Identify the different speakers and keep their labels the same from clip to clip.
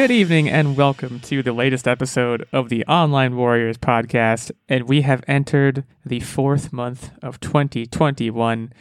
Speaker 1: Good evening and welcome to the latest episode of the Online Warriors podcast. And we have entered the fourth month of 2021.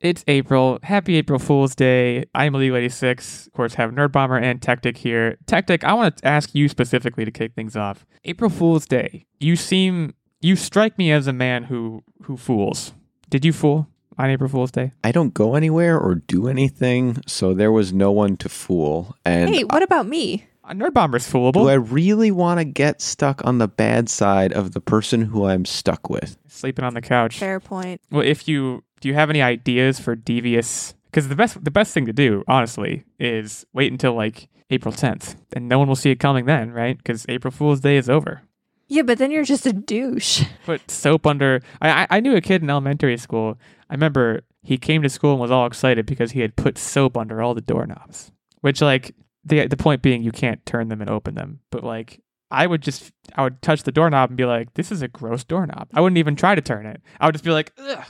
Speaker 1: It's April. Happy April Fool's Day. I'm Illegal86. Of course, have Nerd Bomber and Tactic here. Tactic, I want to ask you specifically to kick things off. April Fool's Day. You seem you strike me as a man who who fools. Did you fool on April Fool's Day?
Speaker 2: I don't go anywhere or do anything, so there was no one to fool. And
Speaker 3: Hey, what about me?
Speaker 1: Nerd Bomber's
Speaker 2: do
Speaker 1: foolable.
Speaker 2: Do I really want to get stuck on the bad side of the person who I'm stuck with?
Speaker 1: Sleeping on the couch.
Speaker 3: Fair point.
Speaker 1: Well, if you do you have any ideas for devious because the best the best thing to do, honestly, is wait until like April 10th, and no one will see it coming then, right? Because April Fool's Day is over.
Speaker 3: Yeah, but then you're just a douche.
Speaker 1: Put soap under. I I, I knew a kid in elementary school. I remember he came to school and was all excited because he had put soap under all the doorknobs. Which like the the point being, you can't turn them and open them, but like. I would just, I would touch the doorknob and be like, "This is a gross doorknob." I wouldn't even try to turn it. I would just be like, "Ugh,"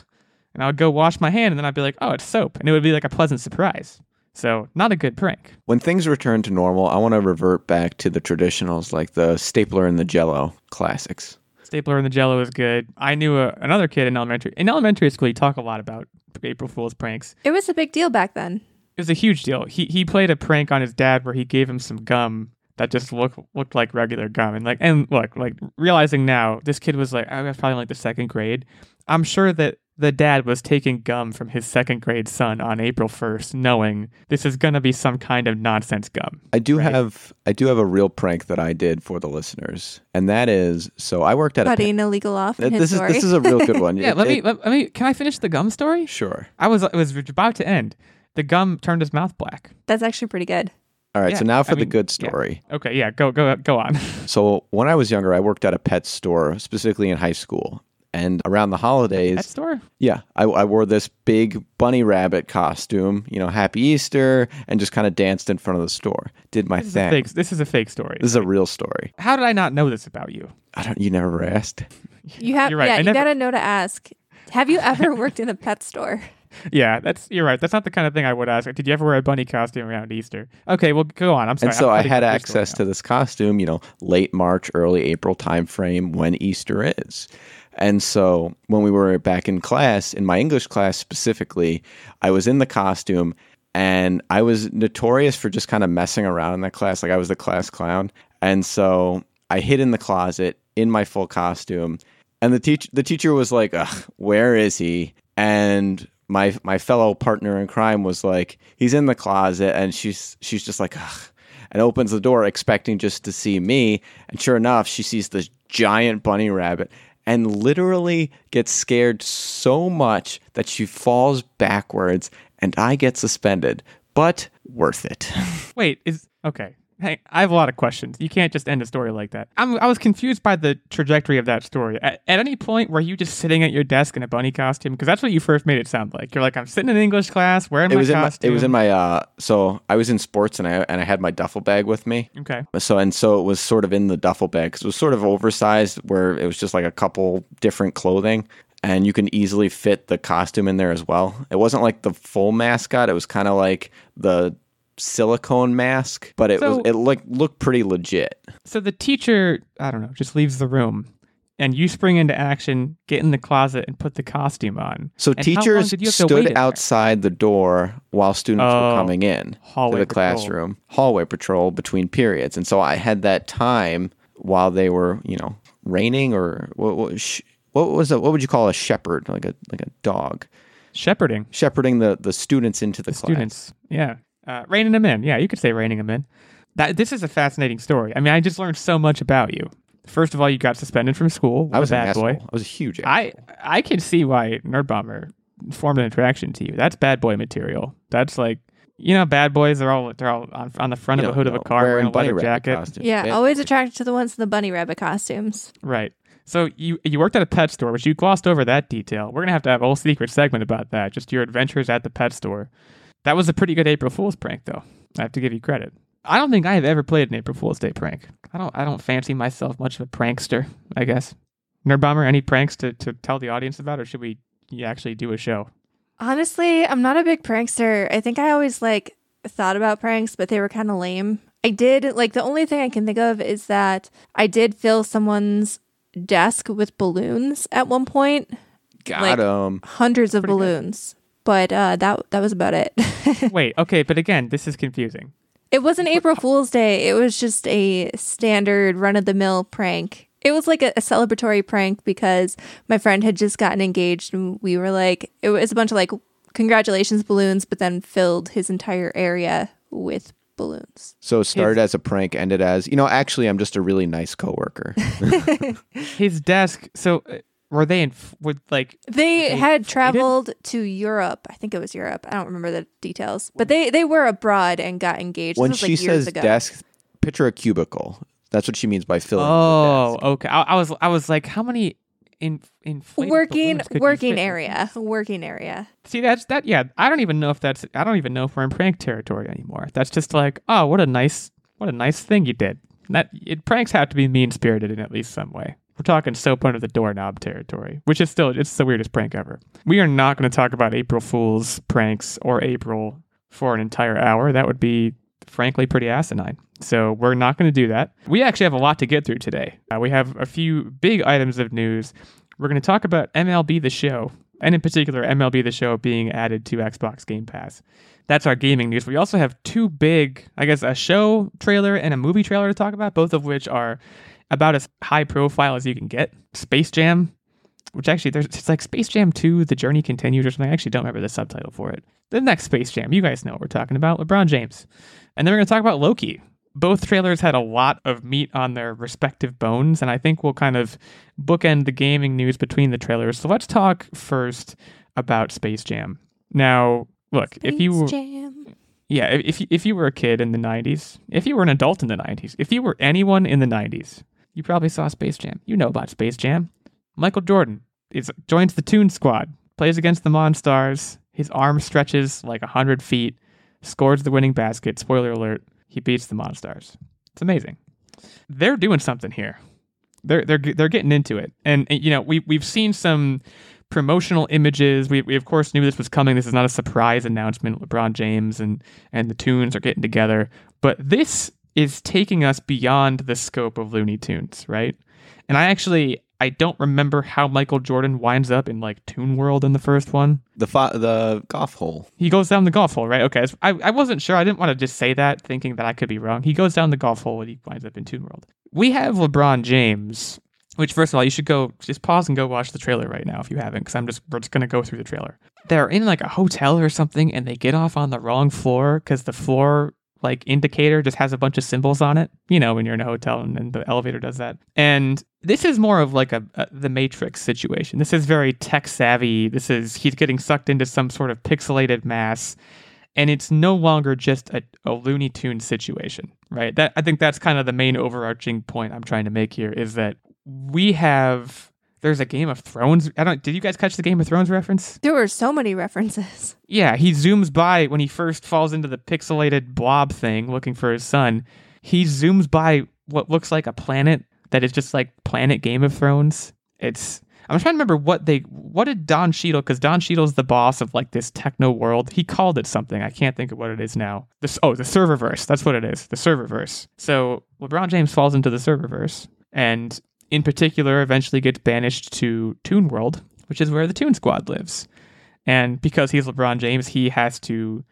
Speaker 1: and I would go wash my hand, and then I'd be like, "Oh, it's soap," and it would be like a pleasant surprise. So, not a good prank.
Speaker 2: When things return to normal, I want to revert back to the traditionals like the stapler and the jello classics.
Speaker 1: Stapler and the Jello is good. I knew a, another kid in elementary. In elementary school, you talk a lot about April Fool's pranks.
Speaker 3: It was a big deal back then.
Speaker 1: It was a huge deal. He he played a prank on his dad where he gave him some gum that just looked looked like regular gum. And like and look, like realizing now, this kid was like I was probably in, like the second grade. I'm sure that the dad was taking gum from his second grade son on April 1st, knowing this is gonna be some kind of nonsense gum.
Speaker 2: I do
Speaker 1: Right.
Speaker 2: have I do have a real prank that I did for the listeners, and that is so I worked at a
Speaker 3: Cutting illegal off in his
Speaker 2: this is
Speaker 3: story.
Speaker 2: this is a real good one.
Speaker 1: Yeah,
Speaker 2: It-
Speaker 1: let me
Speaker 2: it-
Speaker 1: let, let me. Can I finish the gum story?
Speaker 2: sure.
Speaker 1: I was it was about to end. The gum turned his mouth black.
Speaker 3: That's actually pretty good.
Speaker 2: All right,
Speaker 1: Yeah,
Speaker 2: so now for
Speaker 1: I
Speaker 2: the
Speaker 1: mean,
Speaker 2: good
Speaker 1: yeah.
Speaker 2: story.
Speaker 1: Okay, yeah, go go go on.
Speaker 2: So when I was younger, I worked at a pet store, specifically in high school. And around the holidays,
Speaker 1: Pet store?
Speaker 2: yeah, I, I wore this big bunny rabbit costume, you know, Happy Easter, and just kind of danced in front of the store. Did my
Speaker 1: This is a
Speaker 2: thing.
Speaker 1: fake. This is a fake story.
Speaker 2: This is a real story.
Speaker 1: How did I not know this about you?
Speaker 2: I don't. You never asked.
Speaker 3: You have
Speaker 1: You're right.
Speaker 3: yeah,
Speaker 1: I
Speaker 3: you
Speaker 1: never-
Speaker 3: gotta know to ask. Have you ever worked in a pet store?
Speaker 1: Yeah, that's you're right. That's not the kind of thing I would ask. Did you ever wear a bunny costume around Easter? Okay, well go on. I'm sorry.
Speaker 2: And so I had access to this costume, you know, late March, early April timeframe when Easter is. And so when we were back in class, in my English class specifically, I was in the costume and I was notorious for just kind of messing around in that class. Like I was the class clown. And so I hid in the closet in my full costume. And the teach the teacher was like, Ugh, where is he? And my my fellow partner in crime was like, he's in the closet and she's she's just like, Ugh and opens the door expecting just to see me. And sure enough, she sees this giant bunny rabbit and literally gets scared so much that she falls backwards and I get suspended. But worth it.
Speaker 1: Wait, is okay. Hey, I have a lot of questions. You can't just end a story like that. I'm, I was confused by the trajectory of that story. At, at any point, were you just sitting at your desk in a bunny costume? Because that's what you first made it sound like. You're like, I'm sitting in English class wearing
Speaker 2: It
Speaker 1: my
Speaker 2: was in my,
Speaker 1: costume.
Speaker 2: it was in my uh so I was in sports and I and I had my duffel bag with me.
Speaker 1: okay.
Speaker 2: So and so it was sort of in the duffel bag 'cause it was sort of oversized where it was just like a couple different clothing and you can easily fit the costume in there as well. It wasn't like the full mascot, it was kind of like the silicone mask, but it
Speaker 1: So-
Speaker 2: was it looked looked pretty legit.
Speaker 1: So the teacher, I don't know, just leaves the room, and you spring into action, get in the closet, and put the costume on.
Speaker 2: So
Speaker 1: And
Speaker 2: teachers
Speaker 1: did you have to wait
Speaker 2: stood outside the door while students
Speaker 1: Oh,
Speaker 2: were coming in to the
Speaker 1: patrol.
Speaker 2: classroom, hallway patrol between periods. And so I had that time while they were, you know, raining or what, what, sh- what was it? What would you call a shepherd? Like a like a dog
Speaker 1: Shepherding
Speaker 2: shepherding the the students into the, class.
Speaker 1: students. Yeah. Uh, reining them in. Yeah, you could say reining them in. That This is a fascinating story. I mean, I just learned so much about you. First of all, you got suspended from school. What
Speaker 2: I was
Speaker 1: a bad
Speaker 2: asshole.
Speaker 1: boy.
Speaker 2: I was a huge.
Speaker 1: I I can see why Nerd Bomber formed an attraction to you. That's bad boy material. That's like you know, bad boys. They're all they're all on, on the front
Speaker 2: you
Speaker 1: of a
Speaker 2: know,
Speaker 1: hood of a car wearing a
Speaker 2: bunny
Speaker 1: leather
Speaker 2: rabbit
Speaker 1: jacket.
Speaker 2: costume.
Speaker 3: Yeah, always attracted to the ones in the bunny rabbit costumes.
Speaker 1: Right. So you you worked at a pet store, which you glossed over that detail. We're gonna have to have a whole secret segment about that. Just your adventures at the pet store. That was a pretty good April Fool's prank, though. I have to give you credit. I don't think I have ever played an April Fool's Day prank. I don't. I don't fancy myself much of a prankster. I guess. Nerd Bomber, any pranks to, to tell the audience about, or should we actually do a show?
Speaker 3: Honestly, I'm not a big prankster. I think I always like thought about pranks, but they were kind of lame. I did like the only thing I can think of is that I did fill someone's desk with balloons at one point,
Speaker 2: Got
Speaker 3: Like-
Speaker 2: him.
Speaker 3: hundreds of
Speaker 1: Pretty good.
Speaker 3: Balloons. But uh, that that was about it.
Speaker 1: Wait, okay, but again, this is confusing.
Speaker 3: it wasn't April Fool's Day. It was just a standard run of the mill prank. It was like a, a celebratory prank because my friend had just gotten engaged and we were like, it was a bunch of like congratulations balloons, but then filled his entire area with balloons.
Speaker 2: So it started as a prank, ended as, you know, actually, I'm just a really nice coworker.
Speaker 1: His desk. So uh, were they in? Would like
Speaker 3: They
Speaker 1: They
Speaker 3: had
Speaker 1: faded?
Speaker 3: traveled to Europe. I think it was Europe. I don't remember the details, but they they were abroad and got engaged.
Speaker 2: when
Speaker 3: this was,
Speaker 2: she
Speaker 3: like,
Speaker 2: says
Speaker 3: ago.
Speaker 2: desk, picture a cubicle. That's what she means by filling. the
Speaker 1: Oh,
Speaker 2: desk.
Speaker 1: okay. I, I was I was like, how many in inflated
Speaker 3: working
Speaker 1: balloons could you
Speaker 3: working area, working area.
Speaker 1: See, that's that. Yeah, I don't even know if that's. I don't even know if we're in prank territory anymore. That's just like, oh, what a nice, what a nice thing you did. That it, pranks have to be mean spirited in at least some way. We're talking soap under the doorknob territory, which is still it's the weirdest prank ever. We are not going to talk about April Fools pranks or April for an entire hour. That would be frankly pretty asinine. So we're not going to do that. We actually have a lot to get through today. Uh, we have a few big items of news. We're going to talk about MLB The Show, and in particular, MLB The Show being added to Xbox Game Pass. That's our gaming news. We also have two big, I guess, a show trailer and a movie trailer to talk about, both of which are about as high profile as you can get. Space Jam, which actually there's it's like Space Jam 2, The Journey Continues or something. I actually don't remember the subtitle for it. The next Space Jam, you guys know what we're talking about, LeBron James. And then we're going to talk about Loki. Both trailers had a lot of meat on their respective bones, and I think we'll kind of bookend the gaming news between the trailers. So let's talk first about Space Jam. Now, look, if you were,
Speaker 3: Jam.
Speaker 1: yeah, if if you were a kid in the 90s, if you were an adult in the 90s, if you were anyone in the 90s, you probably saw Space Jam. You know about Space Jam. Michael Jordan is joins the Tune Squad, plays against the Monstars. His arm stretches like 100 feet, scores the winning basket. Spoiler alert, he beats the Monstars. It's amazing. They're doing something here. They're they're they're getting into it. And, you know, we we've seen some promotional images. We, we of course knew this was coming. This is not a surprise announcement. LeBron James and and the Tunes are getting together, but this is taking us beyond the scope of Looney Tunes, right? And I actually I don't remember how Michael Jordan winds up in like Toon World in the first one.
Speaker 2: The fa- the golf hole.
Speaker 1: He goes down the golf hole, right? Okay, I, I wasn't sure. I didn't want to just say that, thinking that I could be wrong. He goes down the golf hole and he winds up in Toon World. We have LeBron James, which first of all, you should go just pause and go watch the trailer right now if you haven't, because I'm just we're just gonna go through the trailer. They're in like a hotel or something, and they get off on the wrong floor because the floor like indicator just has a bunch of symbols on it. You know, when you're in a hotel and, and the elevator does that. And this is more of like a, a the Matrix situation. This is very tech savvy. This is he's getting sucked into some sort of pixelated mass, and it's no longer just a, a Looney Tune situation, right? That I think that's kind of the main overarching point I'm trying to make here is that we have there's a Game of Thrones. I don't. Did you guys catch the Game of Thrones reference?
Speaker 3: There were so many references.
Speaker 1: Yeah, he zooms by when he first falls into the pixelated blob thing looking for his son. He zooms by what looks like a planet that is just like Planet Game of Thrones. It's I'm trying to remember what they what did Don Cheadle because Don Cheadle's the boss of like this techno world. He called it something. I can't think of what it is now. This oh the serververse. That's what it is. The serververse. So LeBron James falls into the serververse and in particular eventually gets banished to Toon World, which is where the Tune Squad lives. And because he's LeBron James, he has to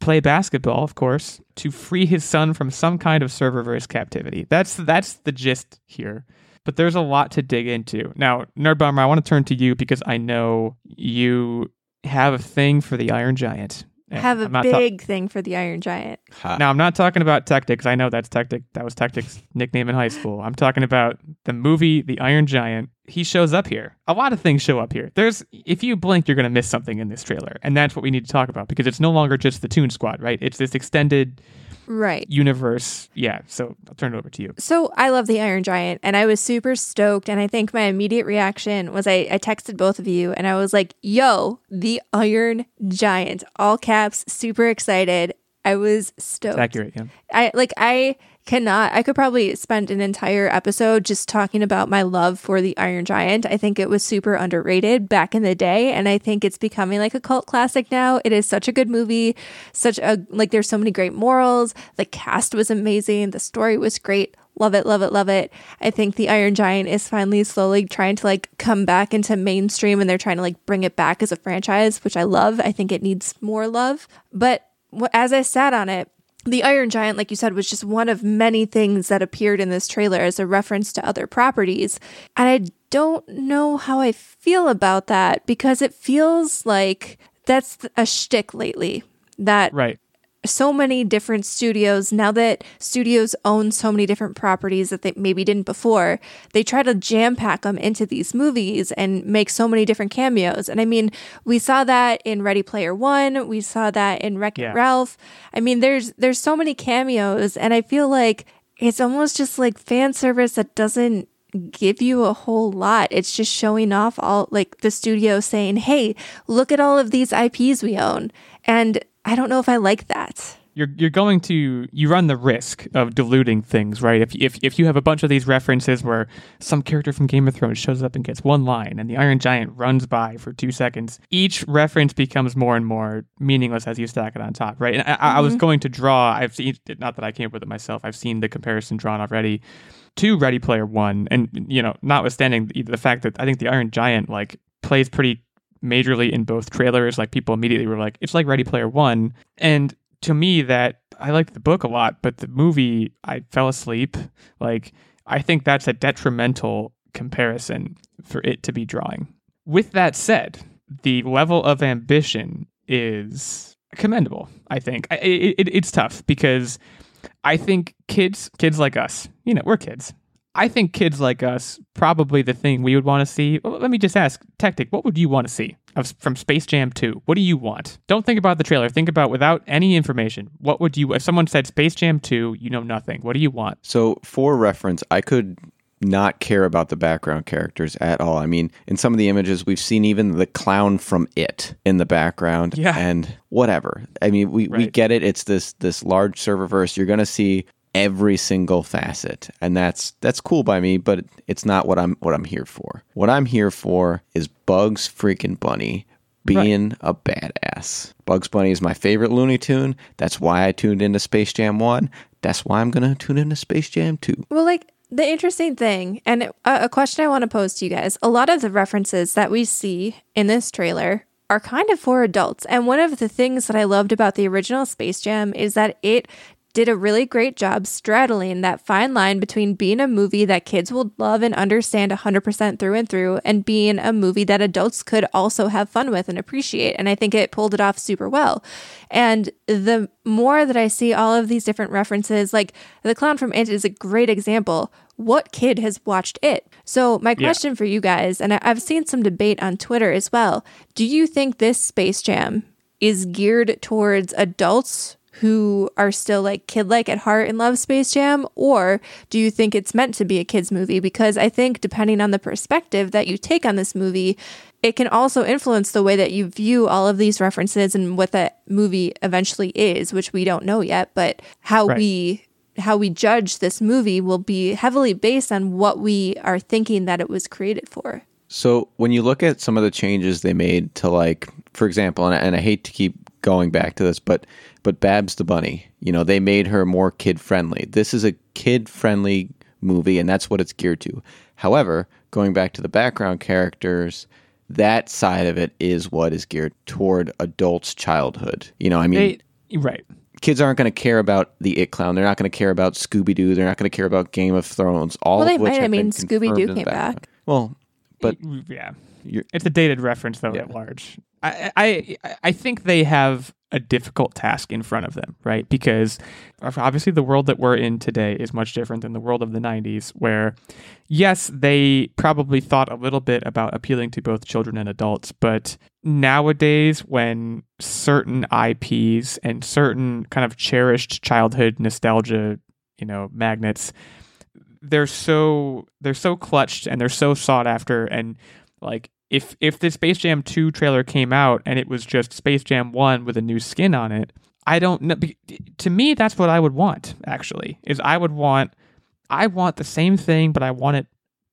Speaker 1: play basketball, of course, to free his son from some kind of serververse captivity. That's that's the gist here. But there's a lot to dig into. Now, Nerd Bomber, I want to turn to you because I know you have a thing for the Iron Giant. And
Speaker 3: have a
Speaker 1: I'm not ta-
Speaker 3: big thing for the Iron Giant.
Speaker 2: Ha.
Speaker 1: now, I'm not talking about Tactics. I know that's Tactic. That was Tactic's nickname in high school. I'm talking about the movie The Iron Giant. He shows up here. A lot of things show up here. There's, if you blink, you're going to miss something in this trailer. And that's what we need to talk about because it's no longer just the Tune Squad, right? It's this extended
Speaker 3: Right.
Speaker 1: universe. Yeah. So I'll turn it over to you.
Speaker 3: So I love the Iron Giant and I was super stoked. And I think my immediate reaction was I, I texted both of you and I was like, yo, the Iron Giant, all caps, super excited. I was stoked.
Speaker 1: It's accurate, yeah.
Speaker 3: I like I cannot I could probably spend an entire episode just talking about my love for the Iron Giant. I think it was super underrated back in the day and I think it's becoming like a cult classic now. It is such a good movie. Such a like there's so many great morals. The cast was amazing. The story was great. Love it, love it, love it. I think the Iron Giant is finally slowly trying to like come back into mainstream and they're trying to like bring it back as a franchise, which I love. I think it needs more love. But as I sat on it, the Iron Giant, like you said, was just one of many things that appeared in this trailer as a reference to other properties. And I don't know how I feel about that because it feels like that's a shtick lately. That
Speaker 1: Right.
Speaker 3: So many different studios now that studios own so many different properties that they maybe didn't before they try to jam pack them into these movies and make so many different cameos and i mean we saw that in ready player one we saw that in wreck It
Speaker 1: Yeah.
Speaker 3: ralph i mean there's there's so many cameos and i feel like it's almost just like fan service that doesn't give you a whole lot. It's just showing off all like the studio saying, "Hey, look at all of these IPs we own." And I don't know if I like that.
Speaker 1: You're you're going to you run the risk of diluting things, right? If if if you have a bunch of these references where some character from Game of Thrones shows up and gets one line and the Iron Giant runs by for 2 seconds, each reference becomes more and more meaningless as you stack it on top, right? And I, I was mm-hmm. going to draw I've seen not that I came up with it myself. I've seen the comparison drawn already to Ready Player One, and you know, notwithstanding the, the fact that I think the Iron Giant like plays pretty majorly in both trailers. Like people immediately were like, "It's like Ready Player One," and to me, that I liked the book a lot, but the movie I fell asleep. Like I think that's a detrimental comparison for it to be drawing. With that said, the level of ambition is commendable. I think it, it, it's tough because I think kids, kids like us, you know, we're kids. I think kids like us, probably the thing we would want to see. Well, let me just ask, Tactic, what would you want to see of, from Space Jam 2? What do you want? Don't think about the trailer. Think about without any information. What would you, if someone said Space Jam 2, you know nothing. What do you want?
Speaker 2: So, for reference, I could not care about the background characters at all. I mean, in some of the images, we've seen even the clown from It in the background,
Speaker 1: Yeah.
Speaker 2: and whatever. I mean, we, we get it. It's this this large serververse. You're going to see every single facet, and that's that's cool by me. But it's not what I'm what I'm here for. What I'm here for is Bugs freaking Bunny being a badass. Bugs Bunny is my favorite Looney Tune. That's why I tuned into Space Jam 1. That's why I'm going to tune into Space Jam 2.
Speaker 3: Well, like the interesting thing, and a, a question I want to pose to you guys a lot of the references that we see in this trailer are kind of for adults. And one of the things that I loved about the original Space Jam is that it did a really great job straddling that fine line between being a movie that kids will love and understand 100% through and through and being a movie that adults could also have fun with and appreciate. And I think it pulled it off super well. And the more that I see all of these different references, like the clown from It is a great example. What kid has watched it? So, my question for you guys, and I've seen some debate on Twitter as well. Do you think this Space Jam is geared towards adults who are still like kid like at heart and love Space Jam? Or do you think it's meant to be a kids' movie? Because I think depending on the perspective that you take on this movie, it can also influence the way that you view all of these references and what that movie eventually is, which we don't know yet, but how
Speaker 1: Right.
Speaker 3: we how we judge this movie will be heavily based on what we are thinking that it was created for.
Speaker 2: So when you look at some of the changes they made to like, for example, and I, and I hate to keep going back to this, but but Babs the bunny, you know, they made her more kid friendly. This is a kid friendly movie, and that's what it's geared to. However, going back to the background characters, that side of it is what is geared toward adults' childhood. You know, I mean,
Speaker 1: They, right.
Speaker 2: kids aren't going to care about the It Clown. They're not going to care about Scooby Doo. They're not going to care about Game of Thrones. All
Speaker 3: Well, they
Speaker 2: of which
Speaker 3: might. I
Speaker 2: have been
Speaker 3: mean, Scooby-Doo
Speaker 2: confirmed in the
Speaker 3: came back.
Speaker 2: Well, but
Speaker 1: yeah.
Speaker 2: you're,
Speaker 1: It's a dated reference though at large. I, I I think they have a difficult task in front of them, right? Because obviously the world that we're in today is much different than the world of the 90s where yes, they probably thought a little bit about appealing to both children and adults, but nowadays when certain IPs and certain kind of cherished childhood nostalgia, you know, magnets they're so they're so clutched and they're so sought after and like if if the Space Jam 2 trailer came out and it was just Space Jam 1 with a new skin on it, I don't know to me that's what I would want actually. Is I would want I want the same thing but I want it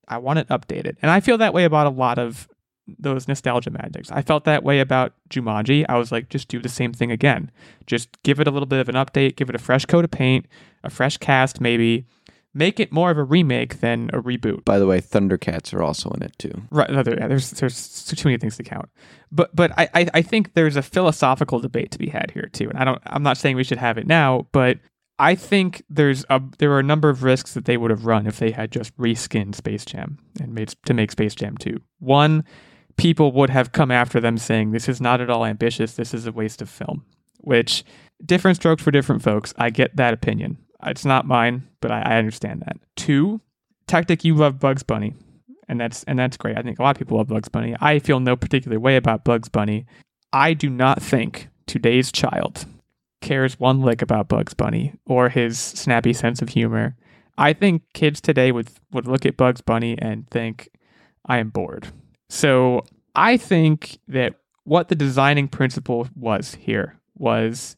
Speaker 1: I want it updated. And I feel that way about a lot of those nostalgia magics. I felt that way about Jumanji. I was like, just do the same thing again. Just give it a little bit of an update, give it a fresh coat of paint, a fresh cast, maybe. Make it more of a remake than a reboot.
Speaker 2: By the way, Thundercats are also in it too.
Speaker 1: Right. There's there's too many things to count. But but I, I think there's a philosophical debate to be had here too. And I don't I'm not saying we should have it now, but I think there's a there are a number of risks that they would have run if they had just reskinned Space Jam and made to make Space Jam 2. One, people would have come after them saying, This is not at all ambitious. This is a waste of film, which different strokes for different folks. I get that opinion. It's not mine, but I, I understand that. Two, Tactic, you love Bugs Bunny. And that's and that's great. I think a lot of people love Bugs Bunny. I feel no particular way about Bugs Bunny. I do not think today's child cares one lick about Bugs Bunny or his snappy sense of humor. I think kids today would would look at Bugs Bunny and think, I am bored. So I think that what the designing principle was here was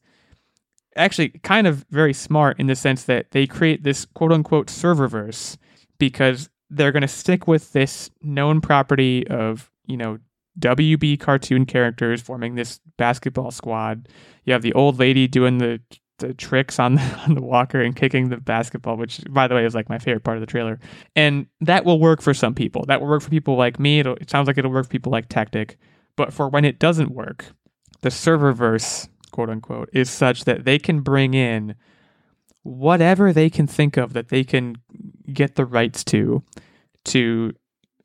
Speaker 1: actually kind of very smart in the sense that they create this quote unquote serververse because they're going to stick with this known property of, you know, WB cartoon characters forming this basketball squad. You have the old lady doing the the tricks on the, on the walker and kicking the basketball, which by the way is like my favorite part of the trailer. And that will work for some people. That will work for people like me. It'll, it sounds like it'll work for people like Tactic. But for when it doesn't work, the serververse, quote unquote, is such that they can bring in whatever they can think of that they can get the rights to to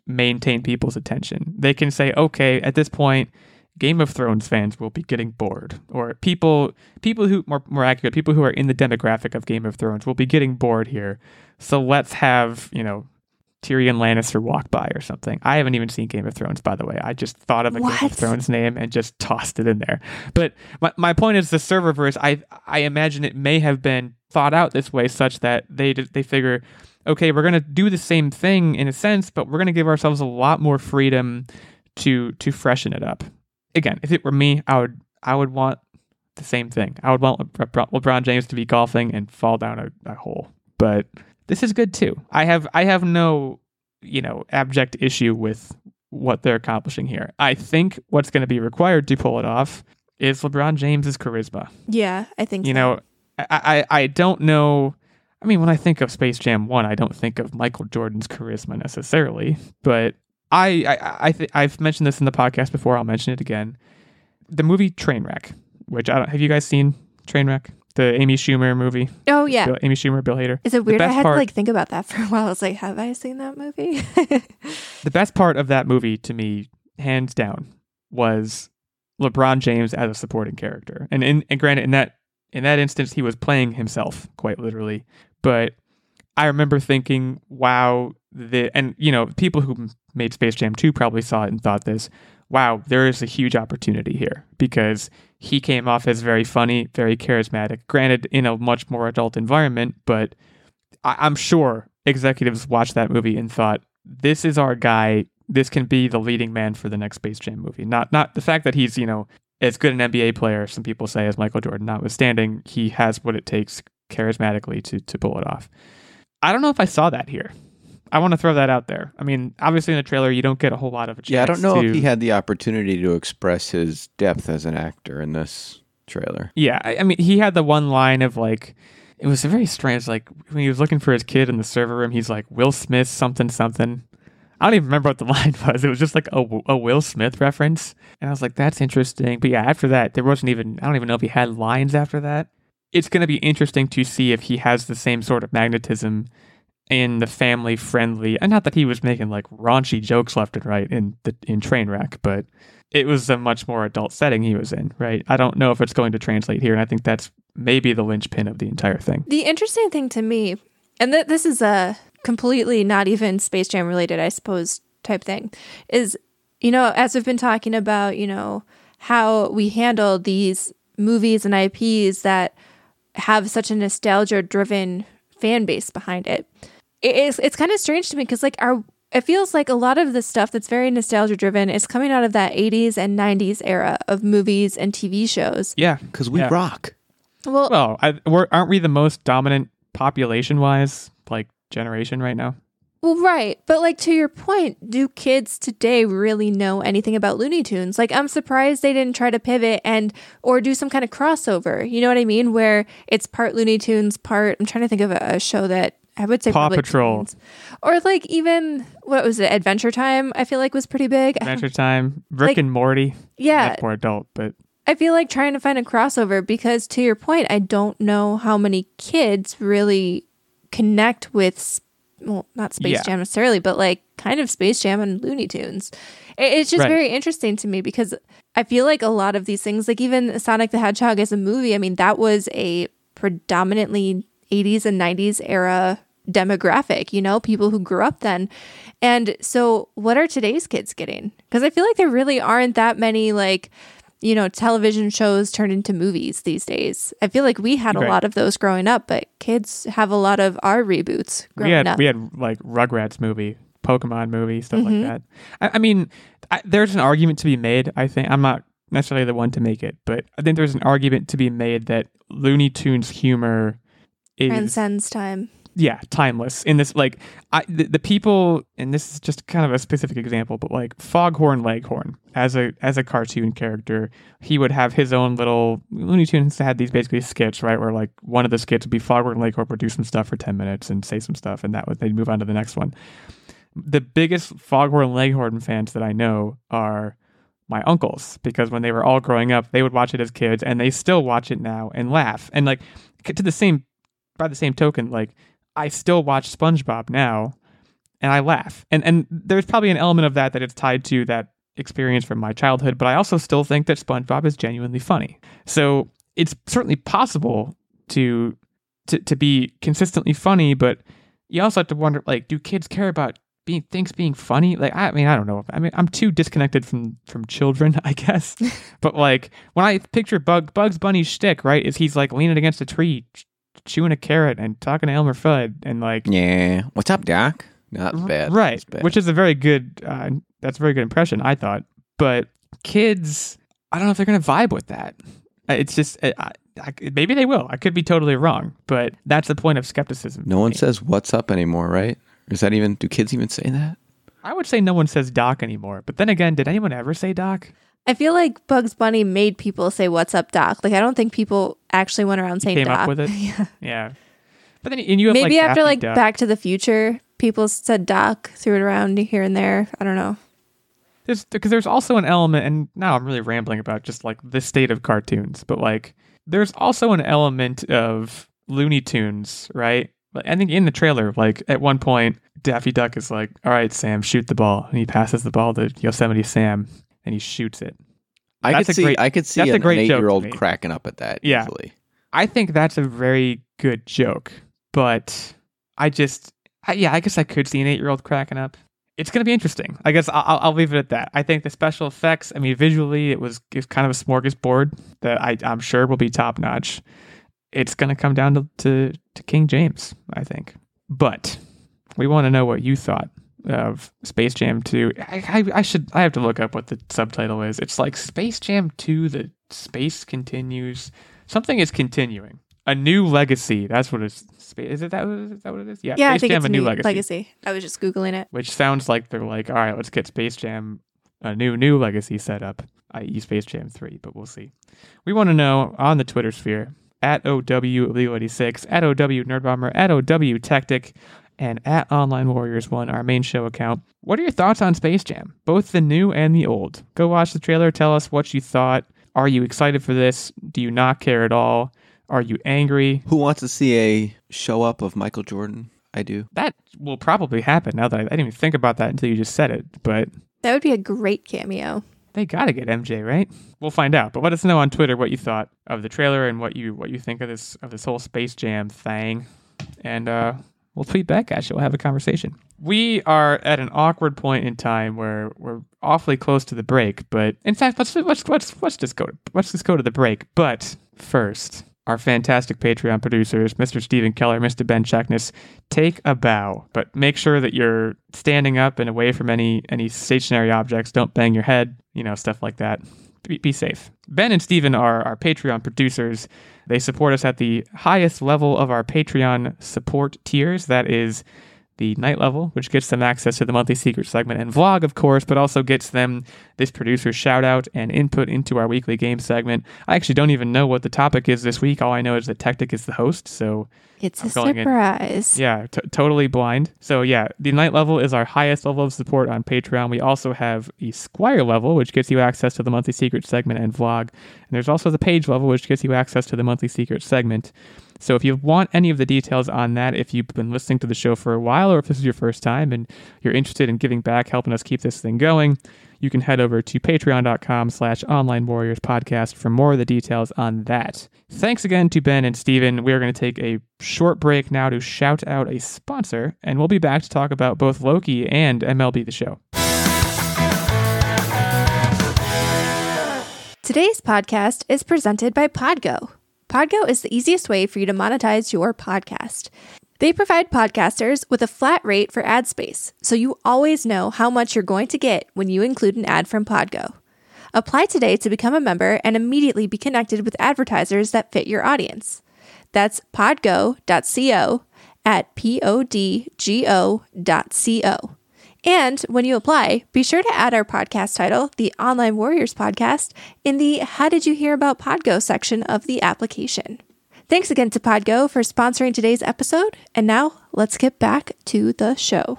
Speaker 1: maintain people's attention. They can say, okay, at this point, Game of Thrones fans will be getting bored, or people people who more more accurate people who are in the demographic of Game of Thrones will be getting bored here. So let's have you know Tyrion Lannister walk by or something. I haven't even seen Game of Thrones, by the way. I just thought of a what? Game of Thrones name and just tossed it in there. But my, my point is the serververse. I I imagine it may have been thought out this way, such that they they figure, okay, we're gonna do the same thing in a sense, but we're gonna give ourselves a lot more freedom to to freshen it up again, if it were me, I would I would want the same thing. I would want LeBron James to be golfing and fall down a, a hole. But this is good too. I have I have no you know abject issue with what they're accomplishing here. I think what's going to be required to pull it off is LeBron James's charisma.
Speaker 3: Yeah, I think
Speaker 1: you
Speaker 3: so.
Speaker 1: know. I, I I don't know. I mean, when I think of Space Jam One, I don't think of Michael Jordan's charisma necessarily, but I I, I th- I've mentioned this in the podcast before. I'll mention it again. The movie Trainwreck, which I don't have you guys seen Trainwreck? The Amy Schumer movie.
Speaker 3: Oh yeah,
Speaker 1: Bill, Amy Schumer, Bill Hader.
Speaker 3: Is it weird? I had part, to like think about that for a while. I was like, have I seen that movie?
Speaker 1: the best part of that movie, to me, hands down, was LeBron James as a supporting character. And in and granted, in that in that instance, he was playing himself quite literally. But I remember thinking, wow, the and you know people who made Space Jam 2 probably saw it and thought this, wow, there is a huge opportunity here because he came off as very funny, very charismatic. Granted, in a much more adult environment, but I- am sure executives watched that movie and thought, this is our guy. This can be the leading man for the next Space Jam movie. Not not the fact that he's you know as good an NBA player, some people say, as Michael Jordan, notwithstanding, he has what it takes charismatically to to pull it off. I don't know if I saw that here. I want to throw that out there. I mean, obviously in the trailer you don't get a whole lot of a chance.
Speaker 2: Yeah, I don't know
Speaker 1: to...
Speaker 2: if he had the opportunity to express his depth as an actor in this trailer.
Speaker 1: Yeah, I, I mean, he had the one line of like, it was very strange. Like when he was looking for his kid in the server room, he's like Will Smith something something. I don't even remember what the line was. It was just like a, a Will Smith reference, and I was like, that's interesting. But yeah, after that, there wasn't even. I don't even know if he had lines after that. It's going to be interesting to see if he has the same sort of magnetism in the family friendly and not that he was making like raunchy jokes left and right in the in Trainwreck, but it was a much more adult setting he was in, right? I don't know if it's going to translate here, and I think that's maybe the linchpin of the entire thing.
Speaker 3: The interesting thing to me, and th- this is a completely not even Space Jam related, I suppose, type thing, is you know, as we've been talking about, you know, how we handle these movies and IPs that have such a nostalgia driven fan base behind it it's it's kind of strange to me because like our it feels like a lot of the stuff that's very nostalgia driven is coming out of that 80s and 90s era of movies and TV shows.
Speaker 1: Yeah.
Speaker 2: Because we
Speaker 1: Yeah.
Speaker 2: rock.
Speaker 3: Well,
Speaker 1: Well, I, we're, aren't we the most dominant population wise, like generation right now?
Speaker 3: Well, right. But like to your point, do kids today really know anything about Looney Tunes? Like I'm surprised they didn't try to pivot and or do some kind of crossover. You know what I mean? Where it's part Looney Tunes, part I'm trying to think of a, a show that I would say
Speaker 1: Paw Patrol.
Speaker 3: teens. Or like even what was it? Adventure Time, I feel like was pretty big.
Speaker 1: Adventure Time, Rick
Speaker 3: Like-
Speaker 1: and Morty.
Speaker 3: Yeah.
Speaker 1: More adult, but
Speaker 3: I feel like trying to find a crossover because to your point, I don't know how many kids really connect with well, not Space
Speaker 1: Yeah.
Speaker 3: Jam necessarily, but like kind of Space Jam and Looney Tunes. It's just
Speaker 1: Right.
Speaker 3: very interesting to me because I feel like a lot of these things, like even Sonic the Hedgehog as a movie, I mean, that was a predominantly 80s and 90s era demographic, you know, people who grew up then. And so, what are today's kids getting? Because I feel like there really aren't that many, like, you know, television shows turned into movies these days. I feel like we had a lot of those growing up, but kids have a lot of our reboots growing
Speaker 1: we had
Speaker 3: up.
Speaker 1: we had like Rugrats movie, Pokemon movie, stuff
Speaker 3: Mm-hmm.
Speaker 1: like that. I, I mean, I, there's an argument to be made. I think I'm not necessarily the one to make it, but I think there's an argument to be made that Looney Tunes humor is
Speaker 3: Transcends time.
Speaker 1: yeah timeless in this like I the, the people and this is just kind of a specific example, but like Foghorn Leghorn as a as a cartoon character, he would have his own little Looney Tunes had these basically skits right where like one of the skits would be Foghorn Leghorn would do some stuff for ten minutes and say some stuff, and that would they'd move on to the next one the biggest Foghorn Leghorn fans that I know are my uncles because when they were all growing up, they would watch it as kids and they still watch it now and laugh. And like to the same by the same token, like I still watch SpongeBob now and I laugh. And and there's probably an element of that that it's tied to that experience from my childhood, but I also still think that SpongeBob is genuinely funny. So it's certainly possible to to to be consistently funny, but you also have to wonder like do kids care about being things being funny like i mean i don't know i mean i'm too disconnected from from children i guess but like when i picture bug bugs bunny's shtick right is he's like leaning against a tree chewing a carrot and talking to elmer fudd and like
Speaker 2: Yeah. What's up, Doc? Not
Speaker 1: R-
Speaker 2: bad.
Speaker 1: right
Speaker 2: bad.
Speaker 1: which is a very good uh, that's a very good impression i thought but kids i don't know if they're gonna vibe with that Uh, it's just uh, I, I, maybe they will i could be totally wrong but that's the point of skepticism
Speaker 2: no one
Speaker 1: me.
Speaker 2: says what's up anymore, right? Is that even? Do kids even say that?
Speaker 1: i would say no one says doc anymore but then again did anyone ever say doc
Speaker 3: I feel like Bugs Bunny made people say "What's up, Doc." Like I don't think people actually went around saying
Speaker 1: came
Speaker 3: "Doc."
Speaker 1: up with it
Speaker 3: yeah.
Speaker 1: yeah but then and you have
Speaker 3: Maybe
Speaker 1: like
Speaker 3: after like
Speaker 1: Duck.
Speaker 3: Back to the Future, people said "Doc," threw it around here and there. I don't know.
Speaker 1: There's because there's also an element, and now I'm really rambling about just like the state of cartoons, but like there's also an element of Looney Tunes, right? I think in the trailer, like at one point, Daffy Duck is like, "All right, Sam, shoot the ball," and he passes the ball to Yosemite Sam, and he shoots it.
Speaker 2: I
Speaker 1: That's
Speaker 2: could see.
Speaker 1: great-
Speaker 2: I could see
Speaker 1: that's a great
Speaker 2: eight-year-old cracking up at that.
Speaker 1: Yeah.
Speaker 2: Easily.
Speaker 1: I think that's a very good joke, but I just, I, yeah, I guess I could see an eight-year-old cracking up. It's gonna be interesting. I guess I'll, I'll- leave it at that. I think the special effects. I mean, visually, it was it's kind of a smorgasbord that I, I'm sure will be top notch. It's gonna come down to, to to King James, I think. But we want to know what you thought of Space Jam 2. I, I, I should I have to look up what the subtitle is. It's like Space Jam 2 the space continues. Something is continuing. A new legacy. That's what it's is it that is that what it is? Yeah.
Speaker 3: Yeah,
Speaker 1: Space
Speaker 3: I think
Speaker 1: Jam
Speaker 3: it's
Speaker 1: a new legacy.
Speaker 3: I was just googling it.
Speaker 1: Which sounds like they're like, all right, let's get Space Jam a new new legacy set up, i.e. Space Jam 3, but we'll see. We want to know on the Twitter sphere at OW Legal86, at OW Nerdbomber, at OW Tactic, and at Online Warriors One, our main show account. What are your thoughts on Space Jam, both the new and the old? Go watch the trailer. Tell us what you thought. Are you excited for this? Do you not care at all? Are you angry?
Speaker 2: Who wants to see a show up of Michael Jordan? I do.
Speaker 1: That will probably happen. Now that I, I didn't even think about that until you just said it, but
Speaker 3: That would be a great cameo.
Speaker 1: they got to get MJ right. We'll find out. But let us know on Twitter what you thought of the trailer and what you what you think of this of this whole Space Jam thing, and uh, we'll tweet back at you. We'll have a conversation. We are at an awkward point in time where we're awfully close to the break. But in fact, let's let's let's let's just go to let's just go to the break. But first, our fantastic Patreon producers, Mr. Stephen Keller, Mr. Ben Checkness, take a bow, but make sure that you're standing up and away from any any stationary objects. Don't bang your head, you know, stuff like that. Be, be safe. Ben and Stephen are our Patreon producers. They support us at the highest level of our Patreon support tiers. That is the Knight level, which gets them access to the monthly secret segment and vlog, of course, but also gets them this producer shout out and input into our weekly game segment. I actually don't even know what the topic is this week. All I know is that Tactic is the host, so
Speaker 3: It's a
Speaker 1: I'm in-
Speaker 3: surprise.
Speaker 1: yeah, t- totally blind. So yeah, the Knight level is our highest level of support on Patreon. We also have the Squire level, which gets you access to the monthly secret segment and vlog. And there's also the page level, which gets you access to the monthly secret segment. So if you want any of the details on that, if you've been listening to the show for a while, or if this is your first time and you're interested in giving back, helping us keep this thing going, you can head over to patreon.com slash online warriors podcast for more of the details on that. Thanks again to Ben and Steven. We are going to take a short break now to shout out a sponsor, and we'll be back to talk about both Loki and MLB The Show.
Speaker 3: Today's podcast is presented by Podgo. Podgo is the easiest way for you to monetize your podcast. They provide podcasters with a flat rate for ad space, so you always know how much you're going to get when you include an ad from Podgo. Apply today to become a member and immediately be connected with advertisers that fit your audience. That's podgo.co at podgo.co. And when you apply, be sure to add our podcast title, the Online Warriors Podcast, in the How Did You Hear About Podgo section of the application. Thanks again to Podgo for sponsoring today's episode. And now let's get back to the show.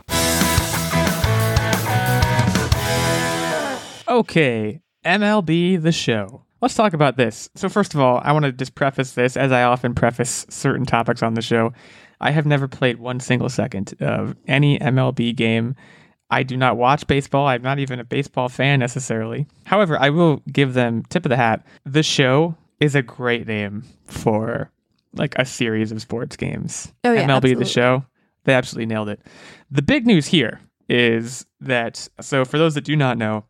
Speaker 1: Okay, MLB The Show. Let's talk about this. So, first of all, I want to just preface this as I often preface certain topics on the show. I have never played one single second of any MLB game. I do not watch baseball. I'm not even a baseball fan necessarily. However, I will give them tip of the hat. The show is a great name for like a series of sports games.
Speaker 3: Oh, yeah,
Speaker 1: MLB
Speaker 3: absolutely.
Speaker 1: The Show. They absolutely nailed it. The big news here is that so for those that do not know,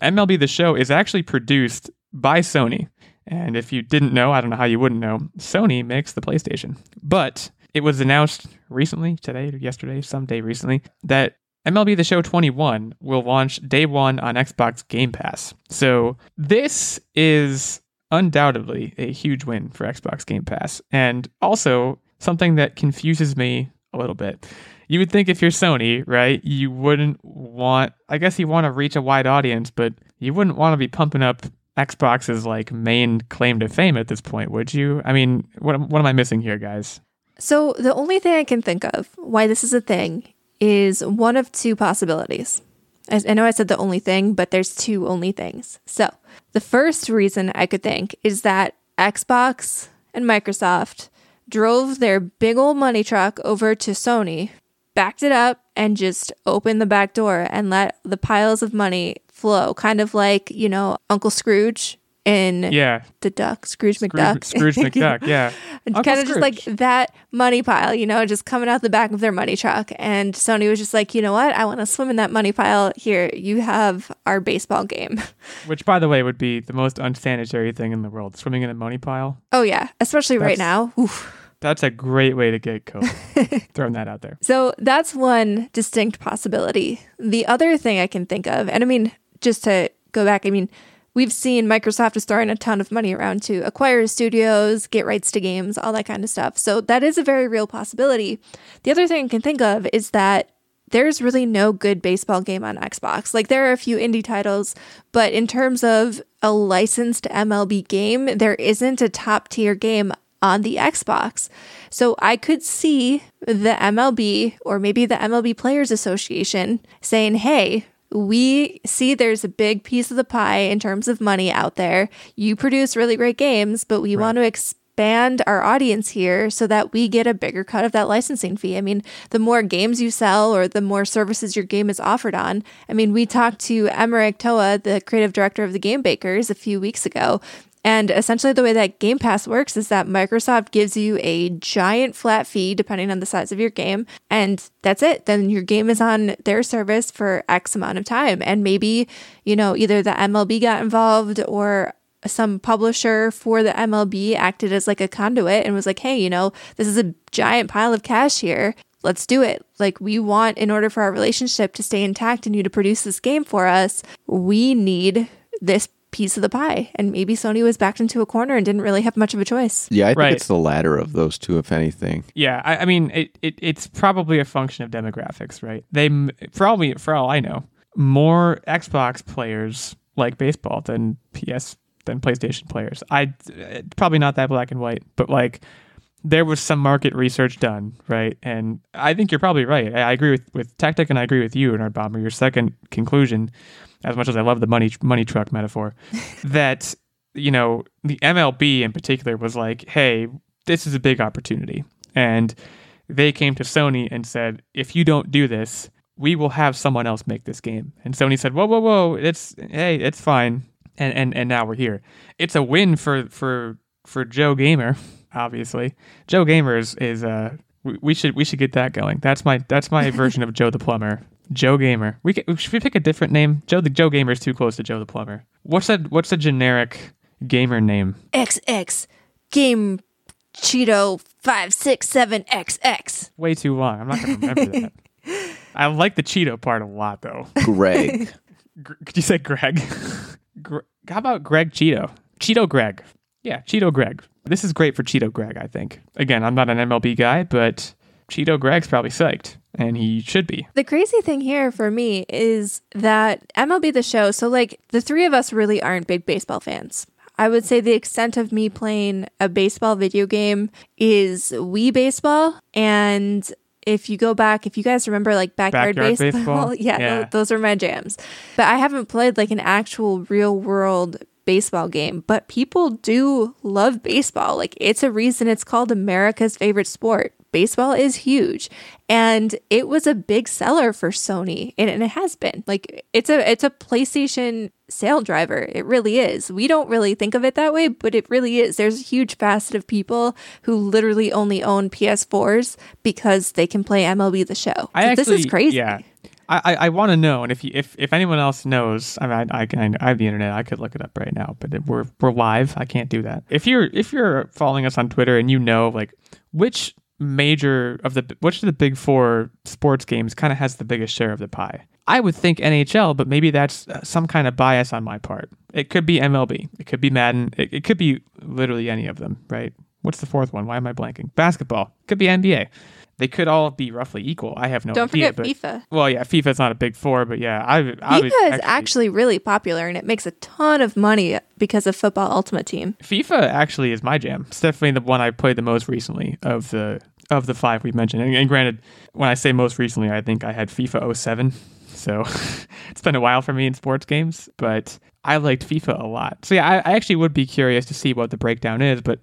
Speaker 1: MLB The Show is actually produced by Sony. And if you didn't know, I don't know how you wouldn't know, Sony makes the PlayStation. But it was announced recently, today, or yesterday, someday recently, that MLB The Show 21 will launch day one on Xbox Game Pass. So this is undoubtedly a huge win for Xbox Game Pass. And also something that confuses me a little bit. You would think if you're Sony, right, you wouldn't want, I guess you want to reach a wide audience, but you wouldn't want to be pumping up Xbox's like main claim to fame at this point, would you? I mean, what, what am I missing here, guys?
Speaker 3: So, the only thing I can think of why this is a thing is one of two possibilities. I, know I said the only thing, but there's two only things. So, the first reason I could think is that Xbox and Microsoft drove their big old money truck over to Sony, backed it up, and just opened the back door and let the piles of money flow. Kind of like, you know, Uncle Scrooge in
Speaker 1: Yeah,
Speaker 3: the Duck, Scrooge
Speaker 1: Scrooge,
Speaker 3: McDuck.
Speaker 1: Scrooge McDuck. Yeah,
Speaker 3: kind of just like that money pile, you know, just coming out the back of their money truck. And Sony was just like, you know what? I want to swim in that money pile. Here, you have our baseball game.
Speaker 1: Which, by the way, would be the most unsanitary thing in the world. Swimming in a money pile.
Speaker 3: Oh, yeah. Especially right now. Oof.
Speaker 1: That's a great way to get COVID. Throwing that out there.
Speaker 3: So that's one distinct possibility. The other thing I can think of, and I mean, just to go back, I mean, we've seen Microsoft is throwing a ton of money around to acquire studios, get rights to games, all that kind of stuff. So that is a very real possibility. The other thing I can think of is that there's really no good baseball game on Xbox. Like there are a few indie titles, but in terms of a licensed MLB game, there isn't a top tier game on the Xbox. So I could see the MLB or maybe the MLB Players Association saying, hey, we see there's a big piece of the pie in terms of money out there. You produce really great games, but we want to expand our audience here so that we get a bigger cut of that licensing fee. I mean, the more games you sell or the more services your game is offered on. I mean, we talked to Emeric Thoa, the creative director of the Game Bakers, a few weeks ago, and essentially, the way that Game Pass works is that Microsoft gives you a giant flat fee depending on the size of your game, and that's it. Then your game is on their service for X amount of time. And maybe, you know, either the MLB got involved or some publisher for the MLB acted as like a conduit and was like, hey, you know, this is a giant pile of cash here. Let's do it. Like, we want, in order for our relationship to stay intact and you to produce this game for us, we need this piece of the pie. And maybe Sony was backed into a corner and didn't really have much of a choice.
Speaker 2: Yeah, I think
Speaker 1: Right.
Speaker 2: it's the latter of those two, if anything.
Speaker 1: Yeah, I, I mean, it, it it's probably a function of demographics, right? They, m- for all we, for all I know, more Xbox players like baseball than PS than PlayStation players. I uh, probably not that black and white, but like there was some market research done, right? And I think you're probably right. I, agree with with Tactic, and I agree with you, Nerd Bomber. Your second conclusion, as much as I love the money money truck metaphor, that you know the MLB in particular was like, hey, this is a big opportunity, and they came to Sony and said, if you don't do this, we will have someone else make this game. And Sony said, whoa, whoa, whoa, it's hey, it's fine. And and and now we're here. It's a win for for for Joe Gamer, obviously. Joe Gamer is is uh we, we should we should get that going. That's my that's my version of Joe the plumber. Joe Gamer. We could, should we pick a different name? Joe the Joe Gamer is too close to Joe the plumber. What's a what's a generic gamer name?
Speaker 3: XX Game Cheeto 567XX.
Speaker 1: Way too long. I'm not gonna remember that. I like the Cheeto part a lot though.
Speaker 2: Greg.
Speaker 1: Gr- could you say Greg? Gre- How about Greg Cheeto? Cheeto Greg. Yeah, Cheeto Greg. This is great for Cheeto Greg, I think. Again, I'm not an MLB guy, but Cheeto Greg's probably psyched, and he should be.
Speaker 3: The crazy thing here for me is that MLB the show, so like the three of us really aren't big baseball fans. I would say the extent of me playing a baseball video game is Wii Baseball. And if you go back, if you guys remember like backyard,
Speaker 1: Backyard
Speaker 3: baseball,
Speaker 1: baseball?
Speaker 3: yeah,
Speaker 1: Yeah.
Speaker 3: tho- those are my jams. But I haven't played like an actual real world baseball game, but people do love baseball. Like it's a reason it's called America's favorite sport. Baseball is huge and it was a big seller for Sony and, and it has been. Like it's a it's a PlayStation sale driver. It really is. We don't really think of it that way, but it really is. There's a huge facet of people who literally only own PS4s because they can play MLB the show.
Speaker 1: I
Speaker 3: this
Speaker 1: actually,
Speaker 3: is crazy.
Speaker 1: Yeah, I I, want to know, and if you, if if anyone else knows, I mean, I, I can I have the internet. I could look it up right now, but it, we're we're live. I can't do that. If you're if you're following us on Twitter and you know like which major of the which of the big four sports games kind of has the biggest share of the pie. I would think NHL, but maybe that's uh, some kind of bias on my part. It could be MLB. It could be Madden. It, it could be literally any of them, right? What's the fourth one? Why am I blanking? Basketball. Could be NBA. They could all be roughly equal. I have no idea.
Speaker 3: Don't forget
Speaker 1: but-
Speaker 3: FIFA.
Speaker 1: Well, yeah, FIFA's not a big four, but yeah, I, I
Speaker 3: FIFA is actually really popular and it makes a ton of money because of Football Ultimate Team.
Speaker 1: FIFA actually is my jam. It's definitely the one I played the most recently of the of the five we've mentioned. And, and granted, when I say most recently, I think I had FIFA 07. So it's been a while for me in sports games, but I liked FIFA a lot. So yeah, I, I actually would be curious to see what the breakdown is. But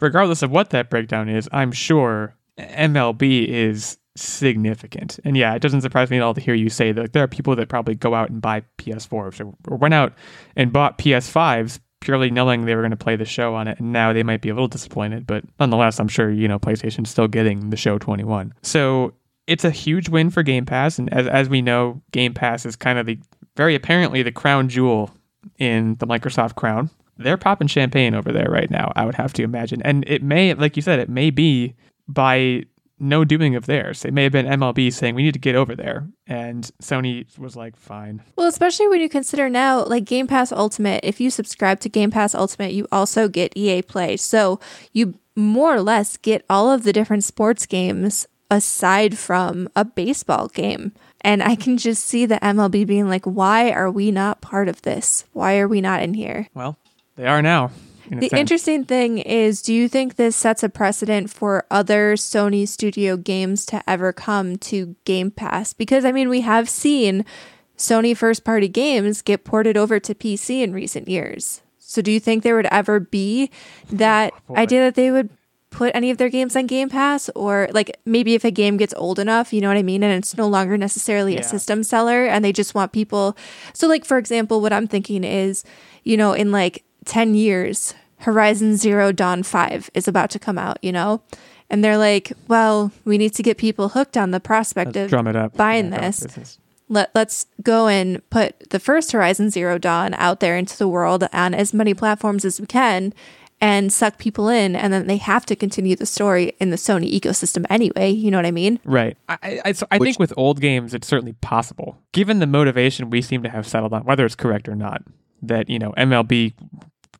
Speaker 1: regardless of what that breakdown is, I'm sure MLB is significant. And yeah, it doesn't surprise me at all to hear you say that there are people that probably go out and buy PS4s or, went out and bought PS5s purely knowing they were going to play the show on it. And now they might be a little disappointed, but nonetheless, I'm sure, you know, PlayStation's still getting the show 21. So it's a huge win for Game Pass. And as, as we know, Game Pass is kind of the very apparently the crown jewel in the Microsoft crown. They're popping champagne over there right now, I would have to imagine. And it may, like you said, it may be by no doing of theirs. It may have been MLB saying, we need to get over there. And Sony was like, fine.
Speaker 3: Well, especially when you consider now, like Game Pass Ultimate, if you subscribe to Game Pass Ultimate, you also get EA Play. So you more or less get all of the different sports games aside from a baseball game. And I can just see the MLB being like, why are we not part of this? Why are we not in here?
Speaker 1: Well, they are now. In
Speaker 3: The interesting thing is, do you think this sets a precedent for other Sony studio games to ever come to Game Pass? Because, I mean, we have seen Sony first party games get ported over to PC in recent years. So, do you think there would ever be that
Speaker 1: boy.
Speaker 3: idea that they would put any of their games on Game Pass? Or, like, maybe if a game gets old enough, you know what I mean? And it's no longer necessarily
Speaker 1: Yeah.
Speaker 3: a system seller and they just want people. So, like, for example, what I'm thinking is, you know, in like 10 years, Horizon Zero Dawn 5 is about to come out, you know? And they're like, well, we need to get people hooked on the prospect
Speaker 1: Let's
Speaker 3: of
Speaker 1: drum it up.
Speaker 3: buying
Speaker 1: Yeah,
Speaker 3: this. let, let's go and put the first Horizon Zero Dawn out there into the world on as many platforms as we can and suck people in. And then they have to continue the story in the Sony ecosystem anyway. You know what I mean?
Speaker 1: Right. I, I, so I
Speaker 2: Which-
Speaker 1: think with old games, it's certainly possible, given the motivation we seem to have settled on, whether it's correct or not, that, you know, MLB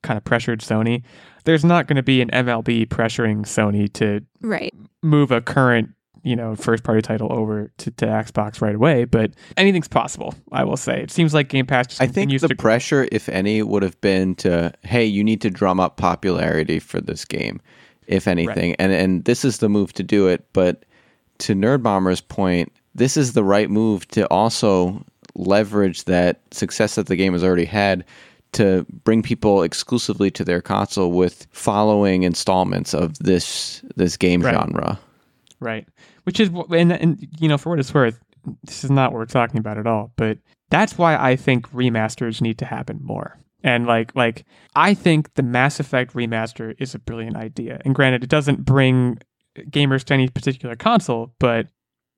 Speaker 1: kind of pressured Sony. There's not going to be an MLB pressuring Sony to
Speaker 3: Right.
Speaker 1: move a current, you know, first party title over to, to Xbox right away, but anything's possible, I will say. It seems like Game Pass just
Speaker 2: I think the
Speaker 1: to
Speaker 2: pressure, if any, would have been to, hey, you need to drum up popularity for this game, if anything. And and this is the move to do it. But to Nerd Bomber's point, this is the right move to also leverage that success that the game has already had to bring people exclusively to their console with following installments of this this game
Speaker 1: Right.
Speaker 2: genre.
Speaker 1: Right. Which is, and, and you know, for what it's worth, this is not what we're talking about at all. But that's why I think remasters need to happen more. And like, like I think the Mass Effect remaster is a brilliant idea. And granted, it doesn't bring gamers to any particular console, but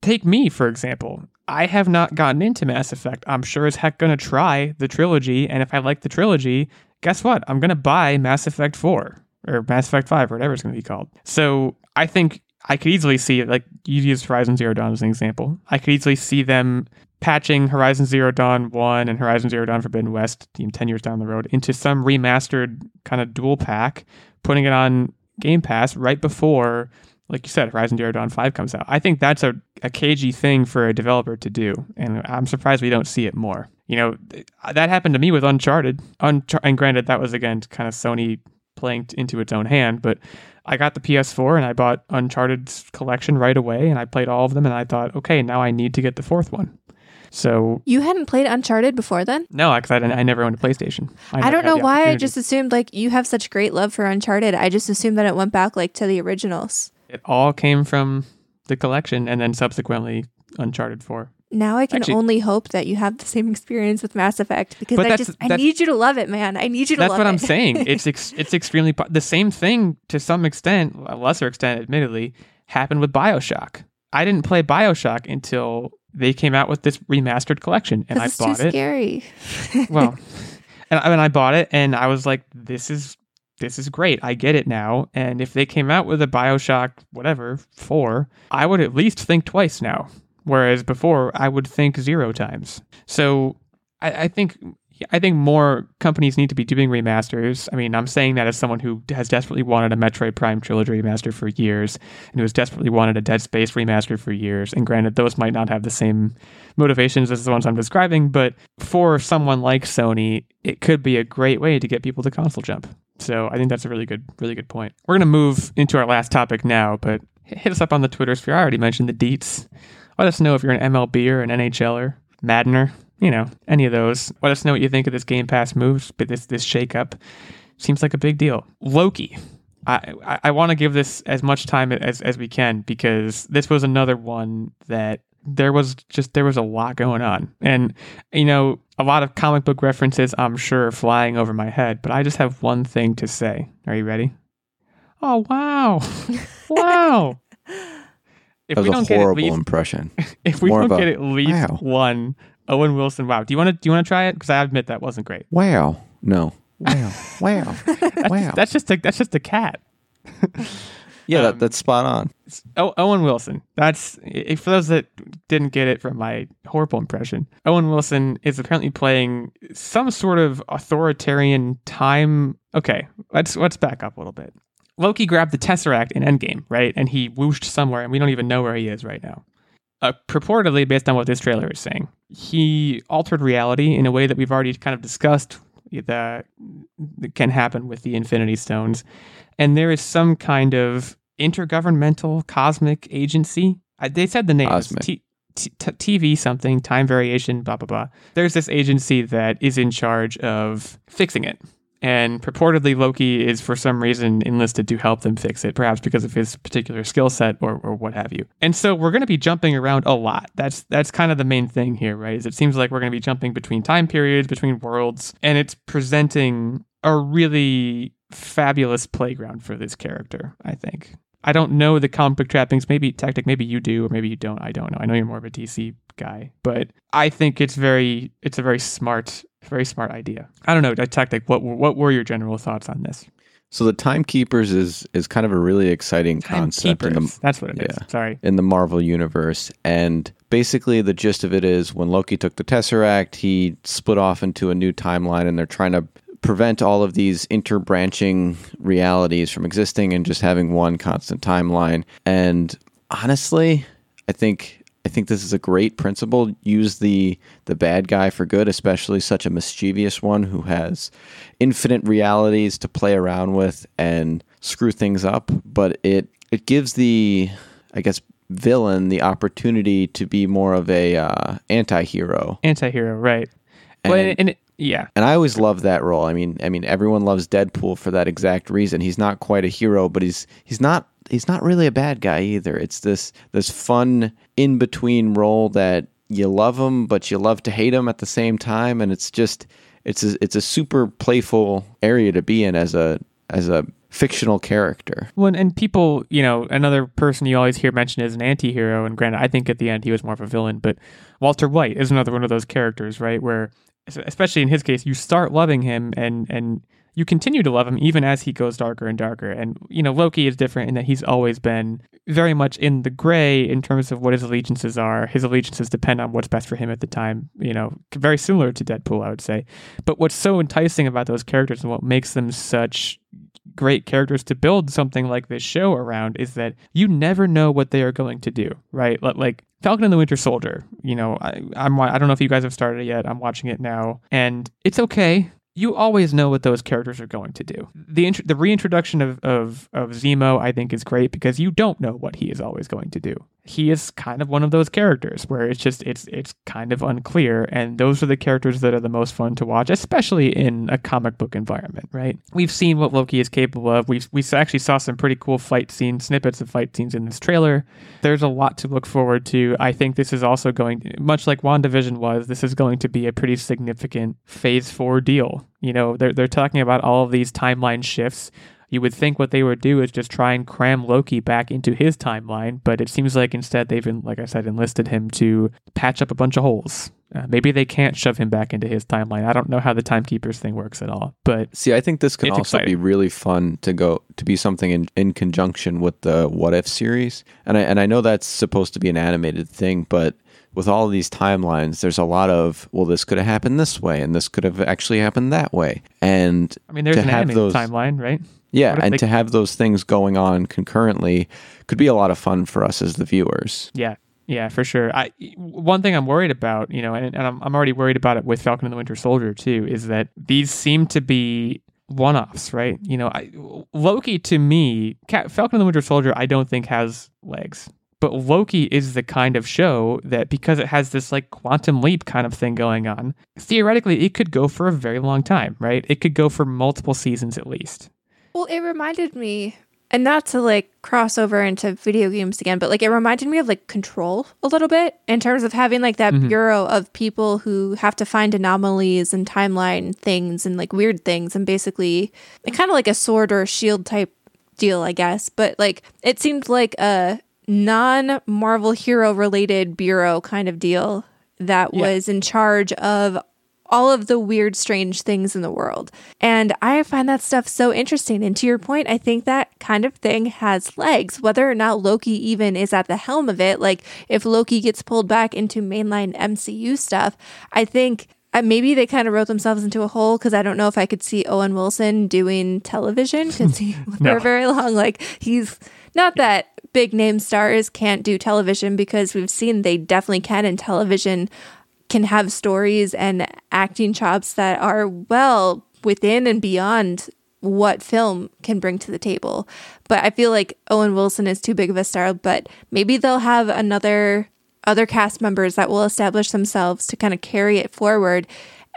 Speaker 1: take me for example. I have not gotten into Mass Effect. I'm sure as heck gonna try the trilogy, and if I like the trilogy, guess what? I'm gonna buy Mass Effect 4 or Mass Effect 5 or whatever it's gonna be called. So I think I could easily see like you use Horizon Zero Dawn as an example. I could easily see them patching Horizon Zero Dawn 1 and Horizon Zero Dawn Forbidden West you know, 10 years down the road into some remastered kind of dual pack, putting it on Game Pass right before like you said, Horizon Zero Dawn 5 comes out. I think that's a, a cagey thing for a developer to do. And I'm surprised we don't see it more. You know, th- uh, that happened to me with Uncharted. Unchar- and granted, that was, again, kind of Sony playing t- into its own hand. But I got the PS4 and I bought Uncharted's collection right away and I played all of them. And I thought, okay, now I need to get the fourth one. So,
Speaker 3: You hadn't played Uncharted before then?
Speaker 1: no, because I, didn't- I never owned a PlayStation.
Speaker 3: I,
Speaker 1: never
Speaker 3: don't know why I just assumed like you have such great love for Uncharted. I just assumed that it went back like to the originals.
Speaker 1: It all came from the collection and then subsequently Uncharted 4.
Speaker 3: Now I can
Speaker 1: Actually-
Speaker 3: only hope that you have the same experience with Mass Effect because I just I need you to love it, man. I need you to love it.
Speaker 1: That's what
Speaker 3: it.
Speaker 1: I'm saying. It's ex- it's extremely po- the same thing to some extent, a lesser extent, admittedly, happened with Bioshock. I didn't play Bioshock until they came out with this remastered collection, and I bought it.
Speaker 3: scary.
Speaker 1: Well, and, I- and I bought it, and I was like, "This is this is great. I get it now." And if they came out with a Bioshock, whatever four, I would at least think twice now. Whereas before, I would think zero times. So I, I think I think more companies need to be doing remasters. I mean, I'm saying that as someone who has desperately wanted a Metroid Prime trilogy remaster for years, and who has desperately wanted a Dead Space remaster for years. And granted, those might not have the same motivations as the ones I'm describing, but for someone like Sony, it could be a great way to get people to console jump. So I think that's a really good, really good point. We're gonna move into our last topic now, but hit us up on the Twitter sphere. I already mentioned the deets. Let us know if you're an MLB or an NHLer, Maddener, you know, any of those. Let us know what you think of this Game Pass moves, but this this shake up seems like a big deal. Loki. I, I, I want to give this as much time as, as we can because this was another one that there was just there was a lot going on. And you know, a lot of comic book references I'm sure flying over my head, but I just have one thing to say. Are you ready? Oh wow. wow. If
Speaker 2: That was
Speaker 1: we
Speaker 2: a
Speaker 1: don't get at
Speaker 2: horrible
Speaker 1: least
Speaker 2: impression.
Speaker 1: if we
Speaker 2: More
Speaker 1: don't
Speaker 2: of a,
Speaker 1: get at least
Speaker 2: wow.
Speaker 1: one Owen Wilson, wow. Do you want to do you want to try it? Because I admit that wasn't great.
Speaker 2: Wow. No. Wow. wow. wow.
Speaker 1: That's just a that's just a cat.
Speaker 2: yeah,
Speaker 1: um,
Speaker 2: that, that's spot on.
Speaker 1: Oh, Owen Wilson. That's for those that didn't get it from my horrible impression. Owen Wilson is apparently playing some sort of authoritarian time. Okay, let's let's back up a little bit. Loki grabbed the Tesseract in Endgame, right? And he whooshed somewhere, and we don't even know where he is right now. Uh, purportedly, based on what this trailer is saying, he altered reality in a way that we've already kind of discussed that that can happen with the Infinity Stones, and there is some kind of intergovernmental cosmic agency. I, they said the name T- T- TV something time variation blah blah blah. There's this agency that is in charge of fixing it. And purportedly, Loki is for some reason enlisted to help them fix it, perhaps because of his particular skill set or, or what have you. And so we're going to be jumping around a lot. That's that's kind of the main thing here, right? Is it seems like we're going to be jumping between time periods, between worlds, and it's presenting a really fabulous playground for this character. I think I don't know the comic book trappings. Maybe tactic, maybe you do, or maybe you don't. I don't know. I know you're more of a DC guy, but I think it's very it's a very smart, very smart idea. I don't know, tactic. What what were your general thoughts on this?
Speaker 2: So the timekeepers is is kind of a really exciting concept in the
Speaker 1: That's what it is.
Speaker 2: yeah.
Speaker 1: Sorry.
Speaker 2: in the Marvel universe. And basically, the gist of it is when Loki took the Tesseract, he split off into a new timeline, and they're trying to prevent all of these interbranching realities from existing and just having one constant timeline. And honestly, I think. I think this is a great principle. Use the the bad guy for good, especially such a mischievous one who has infinite realities to play around with and screw things up. But it it gives the I guess villain the opportunity to be more of a uh, anti-hero
Speaker 1: Anti-hero, right. well,
Speaker 2: And-
Speaker 1: and, and it, yeah.
Speaker 2: and i always love that role i mean i mean everyone loves deadpool for that exact reason he's not quite a hero but he's he's not he's not really a bad guy either it's this this fun in between role that you love him but you love to hate him at the same time and it's just it's a, it's a super playful area to be in as a as a fictional character
Speaker 1: Well, and people, you know, another person you always hear mentioned as an anti-hero, and granted, I think at the end he was more of a villain, but Walter White is another one of those characters, right? Where, especially in his case, you start loving him, and and you continue to love him even as he goes darker and darker. And you know, Loki is different in that he's always been very much in the gray in terms of what his allegiances are. His allegiances depend on what's best for him at the time. You know, very similar to Deadpool, I would say. But what's so enticing about those characters and what makes them such great characters to build something like this show around is that you never know what they are going to do, right? Like Falcon and the Winter Soldier, you know, I, I'm I don't know if you guys have started it yet. I'm watching it now, and it's okay. You always know what those characters are going to do. The int- the reintroduction of, of of Zemo, I think, is great because you don't know what he is always going to do. He is kind of one of those characters where it's just it's it's kind of unclear, and those are the characters that are the most fun to watch, especially in a comic book environment, right? We've seen what Loki is capable of. We we actually saw some pretty cool fight scenes, snippets of fight scenes in this trailer. There's a lot to look forward to. I think this is also going, much like WandaVision was, this is going to be a pretty significant Phase Four deal. You know, they're they're talking about all of these timeline shifts. You would think what they would do is just try and cram Loki back into his timeline, but it seems like instead they've, like I said, enlisted him to patch up a bunch of holes. Uh, maybe they can't shove him back into his timeline. I don't know how the timekeepers thing works at all, but
Speaker 2: See, I think this can
Speaker 1: It's
Speaker 2: also be really fun to go to be something in, in conjunction with the What If series. And I and I know that's supposed to be an animated thing, but with all of these timelines, there's a lot of well, this could have happened this way, and this could have actually happened that way. And
Speaker 1: I mean, there's an animated
Speaker 2: those,
Speaker 1: timeline, right?
Speaker 2: Yeah, and
Speaker 1: they-
Speaker 2: to have those things going on concurrently could be a lot of fun for us as the viewers.
Speaker 1: Yeah, yeah, for sure. I one thing I'm worried about, you know, and, and I'm I'm already worried about it with Falcon and the Winter Soldier too, is that these seem to be one-offs, right? You know, I, Loki to me, Ca- Falcon and the Winter Soldier, I don't think has legs. But Loki is the kind of show that because it has this like quantum leap kind of thing going on, theoretically it could go for a very long time, right? It could go for multiple seasons at least.
Speaker 3: Well, it reminded me, and not to like cross over into video games again, but like it reminded me of like Control a little bit in terms of having like that mm-hmm. bureau of people who have to find anomalies and timeline things and like weird things, and basically kind of like a sword or a shield type deal, I guess. But like it seemed like a non Marvel hero related bureau kind of deal that
Speaker 1: Yeah.
Speaker 3: was in charge of all of the weird, strange things in the world. And I find that stuff so interesting. And to your point, I think that kind of thing has legs, whether or not Loki even is at the helm of it. Like, if Loki gets pulled back into mainline MCU stuff, I think. uh, Maybe they kind of wrote themselves into a hole because I don't know if I could see Owen Wilson doing television because he
Speaker 1: No.
Speaker 3: for very long. Like he's not that big name stars can't do television because we've seen they definitely can in television can have stories and acting chops that are well within and beyond what film can bring to the table. But I feel like Owen Wilson is too big of a star, but maybe they'll have another other cast members that will establish themselves to kind of carry it forward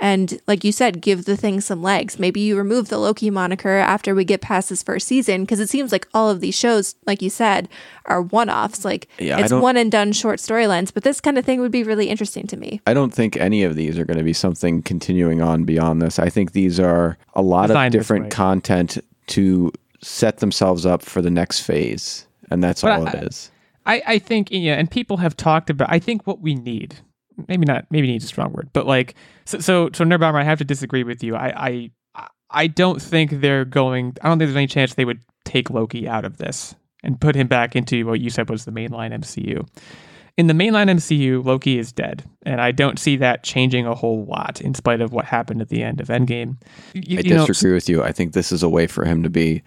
Speaker 3: and like you said give the thing some legs maybe you remove the loki moniker after we get past this first season because it seems like all of these shows like you said are one-offs like
Speaker 2: Yeah,
Speaker 3: it's one and done short storylines but this kind of thing would be really interesting to me
Speaker 2: I don't think any of these are going to be something continuing on beyond this. I think these are a lot
Speaker 1: Designed
Speaker 2: of different
Speaker 1: way.
Speaker 2: content to set themselves up for the next phase. and that's
Speaker 1: But
Speaker 2: all
Speaker 1: I-
Speaker 2: it is.
Speaker 1: I, I think yeah, and people have talked about. I think what we need, maybe not, maybe needs a strong word, but like so so so Nerd Bomber, I have to disagree with you. I I I don't think they're going. I don't think there's any chance they would take Loki out of this and put him back into what you said was the mainline MCU. In the mainline MCU, Loki is dead, and I don't see that changing a whole lot, in spite of what happened at the end of Endgame. You,
Speaker 2: I
Speaker 1: you know,
Speaker 2: disagree with you. I think this is a way for him to be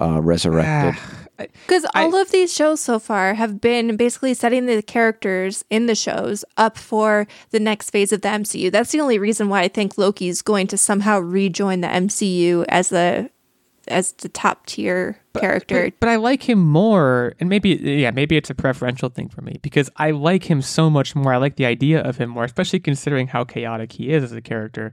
Speaker 2: uh, resurrected.
Speaker 3: Because
Speaker 1: I-
Speaker 3: all of these shows so far have been basically setting the characters in the shows up for the next phase of the MCU. That's the only reason why I think Loki's going to somehow rejoin the MCU as the as the top tier character.
Speaker 1: But, but I like him more, and maybe yeah, maybe it's a preferential thing for me because I like him so much more. I like the idea of him more, especially considering how chaotic he is as a character.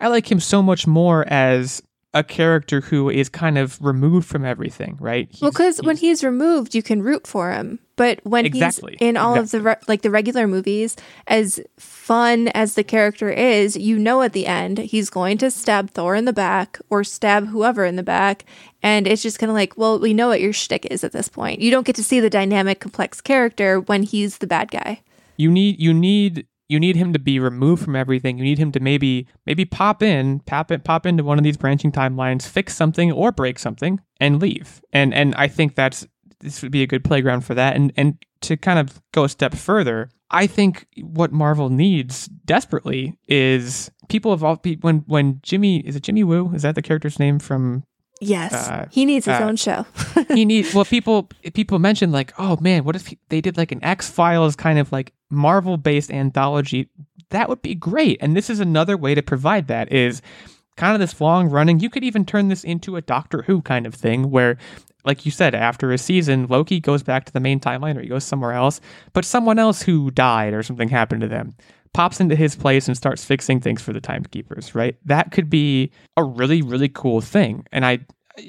Speaker 1: I like him so much more as a character who is kind of removed from everything, right?
Speaker 3: well, because when
Speaker 1: he's-
Speaker 3: he's removed, you can root for him. But when
Speaker 1: Exactly,
Speaker 3: he's in all of the re- like the regular movies, as fun as the character is, you know at the end he's going to stab Thor in the back or stab whoever in the back, and it's just kind of like, well, we know what your shtick is at this point. You don't get to see the dynamic, complex character when he's the bad guy.
Speaker 1: you need you need you need him to be removed from everything. You need him to maybe maybe pop in, pop it, pop into one of these branching timelines, fix something or break something, and leave. And and I think that's this would be a good playground for that. And and to kind of go a step further, I think what Marvel needs desperately is people of all when when Jimmy is it Jimmy Woo? Is that the character's name from
Speaker 3: Yes,
Speaker 1: Uh,
Speaker 3: he needs his
Speaker 1: uh,
Speaker 3: own show.
Speaker 1: he needs well people people mentioned like oh man what if he, they did like an x-files kind of like marvel based anthology? That would be great. And this is another way to provide that is kind of this long running. You could even turn this into a doctor who kind of thing where like you said after a season loki goes back to the main timeline or he goes somewhere else but someone else who died or something happened to them pops into his place and starts fixing things for the timekeepers right that could be a really really cool thing and i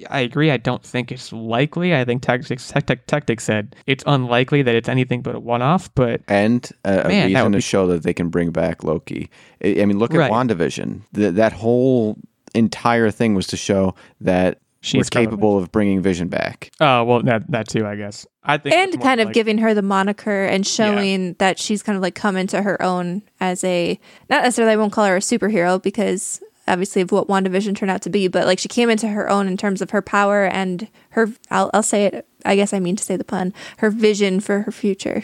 Speaker 1: I agree. I don't think it's likely. I think Tactics Tech, Tech, Tactics said it's unlikely that it's anything but a one-off. But
Speaker 2: and a, a
Speaker 1: Man,
Speaker 2: reason to
Speaker 1: be-
Speaker 2: show that they can bring back Loki. I, mean, look at
Speaker 1: Right.
Speaker 2: WandaVision. Th that whole entire thing was to show that
Speaker 1: She's
Speaker 2: we're capable of bringing Vision back.
Speaker 1: oh well, that that too, I guess. I think
Speaker 3: and
Speaker 1: more
Speaker 3: kind of
Speaker 1: like-
Speaker 3: giving her the moniker and showing that she's kind of like come into her own as a not necessarily I won't call her a superhero because obviously of what WandaVision turned out to be, but like she came into her own in terms of her power and her I'll I'll say it I guess I mean to say the pun, her vision for her future.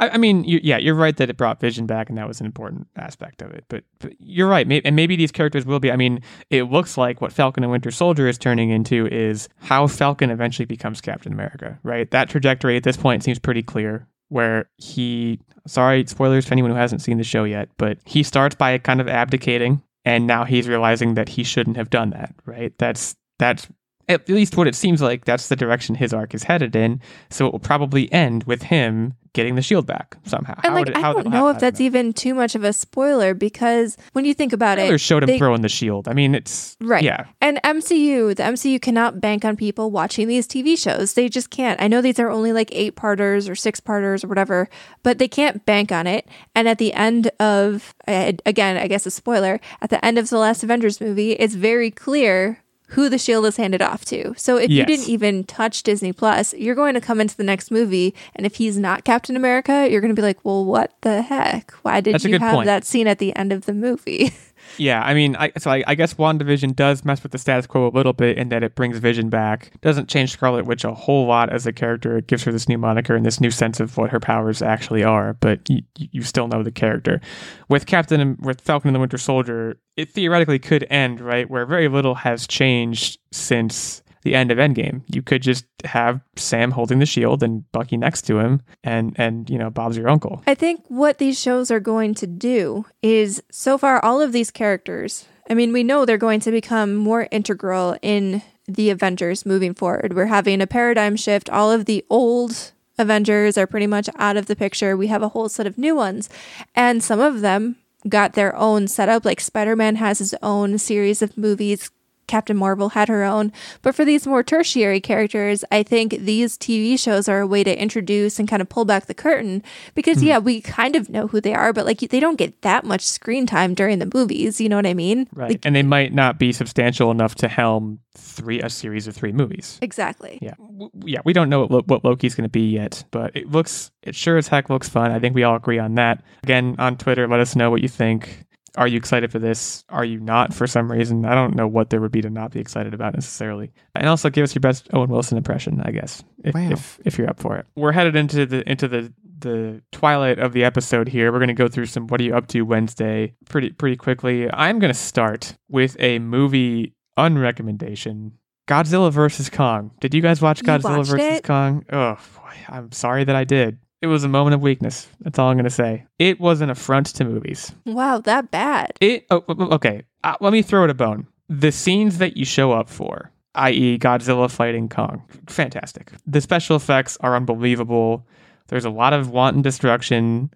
Speaker 1: I, I mean, you, yeah, you're right that it brought Vision back, and that was an important aspect of it. But, but you're right, may, and maybe these characters will be. I mean, it looks like what Falcon and Winter Soldier is turning into is how Falcon eventually becomes Captain America. Right, that trajectory at this point seems pretty clear. Where he, sorry, spoilers for anyone who hasn't seen the show yet, but he starts by kind of abdicating, and now he's realizing that he shouldn't have done that. Right, that's that's at least what it seems like that's the direction his arc is headed in. So it will probably end with him getting the shield back somehow.
Speaker 3: And
Speaker 1: How
Speaker 3: like
Speaker 1: would it-
Speaker 3: I don't know if that's even too much of a spoiler because when you think about
Speaker 1: Trailers
Speaker 3: it,
Speaker 1: showed him
Speaker 3: they-
Speaker 1: throwing the shield. I mean, it's
Speaker 3: Right.
Speaker 1: Yeah,
Speaker 3: And MCU, the MCU cannot bank on people watching these TV shows. They just can't. I know these are only like eight parters or six parters or whatever, but they can't bank on it. And at the end of, again, I guess a spoiler, at the end of the last Avengers movie, it's very clear who the shield is handed off to. So if you didn't even touch Disney Plus, you're going to come into the next movie, and if he's not Captain America, you're going to be like, well, what the heck? Why did
Speaker 1: That's
Speaker 3: you have
Speaker 1: point.
Speaker 3: that scene at the end of the movie?
Speaker 1: yeah. I mean, I, so I, I guess WandaVision does mess with the status quo a little bit in that it brings Vision back. Doesn't change Scarlet Witch a whole lot as a character. It gives her this new moniker and this new sense of what her powers actually are. But you, you still know the character. With Captain, and with Falcon and the Winter Soldier, it theoretically could end right where very little has changed since the end of Endgame. You could just have Sam holding the shield and Bucky next to him, and and you know Bob's your uncle.
Speaker 3: I think what these shows are going to do is so far all of these characters, I mean, we know they're going to become more integral in the Avengers moving forward. We're having a paradigm shift. All of the old Avengers are pretty much out of the picture. We have a whole set of new ones, and some of them got their own setup. Like Spider Man has his own series of movies Captain Marvel had her own. But for these more tertiary characters, I think these TV shows are a way to introduce and kind of pull back the curtain because, mm-hmm. yeah, we kind of know who they are, but like they don't get that much screen time during the movies. You know what I mean?
Speaker 1: Right.
Speaker 3: Like,
Speaker 1: and they might not be substantial enough to helm three a series of three movies.
Speaker 3: Exactly.
Speaker 1: Yeah. W- yeah. We don't know what, what Loki's going to be yet, but it looks, it sure as heck looks fun. I think we all agree on that. Again, on Twitter, let us know what you think. Are you excited for this? Are you not for some reason? I don't know what there would be to not be excited about necessarily. And also give us your best Owen Wilson impression, I guess, if,
Speaker 2: wow.
Speaker 1: if, if you're up for it. We're headed into the into the the twilight of the episode here. We're going to go through some what are you up to Wednesday pretty pretty quickly. I'm going to start with a movie unrecommendation. Godzilla vs Kong. Did you guys watch Godzilla vs
Speaker 3: it?
Speaker 1: Kong? Oh, boy, I'm sorry that I did. It was a moment of weakness. That's all I'm going to say. It was an affront to movies.
Speaker 3: Wow, that bad.
Speaker 1: It oh, okay. Uh, let me throw it a bone. The scenes that you show up for, i.e., Godzilla fighting Kong, fantastic. The special effects are unbelievable. There's a lot of wanton destruction.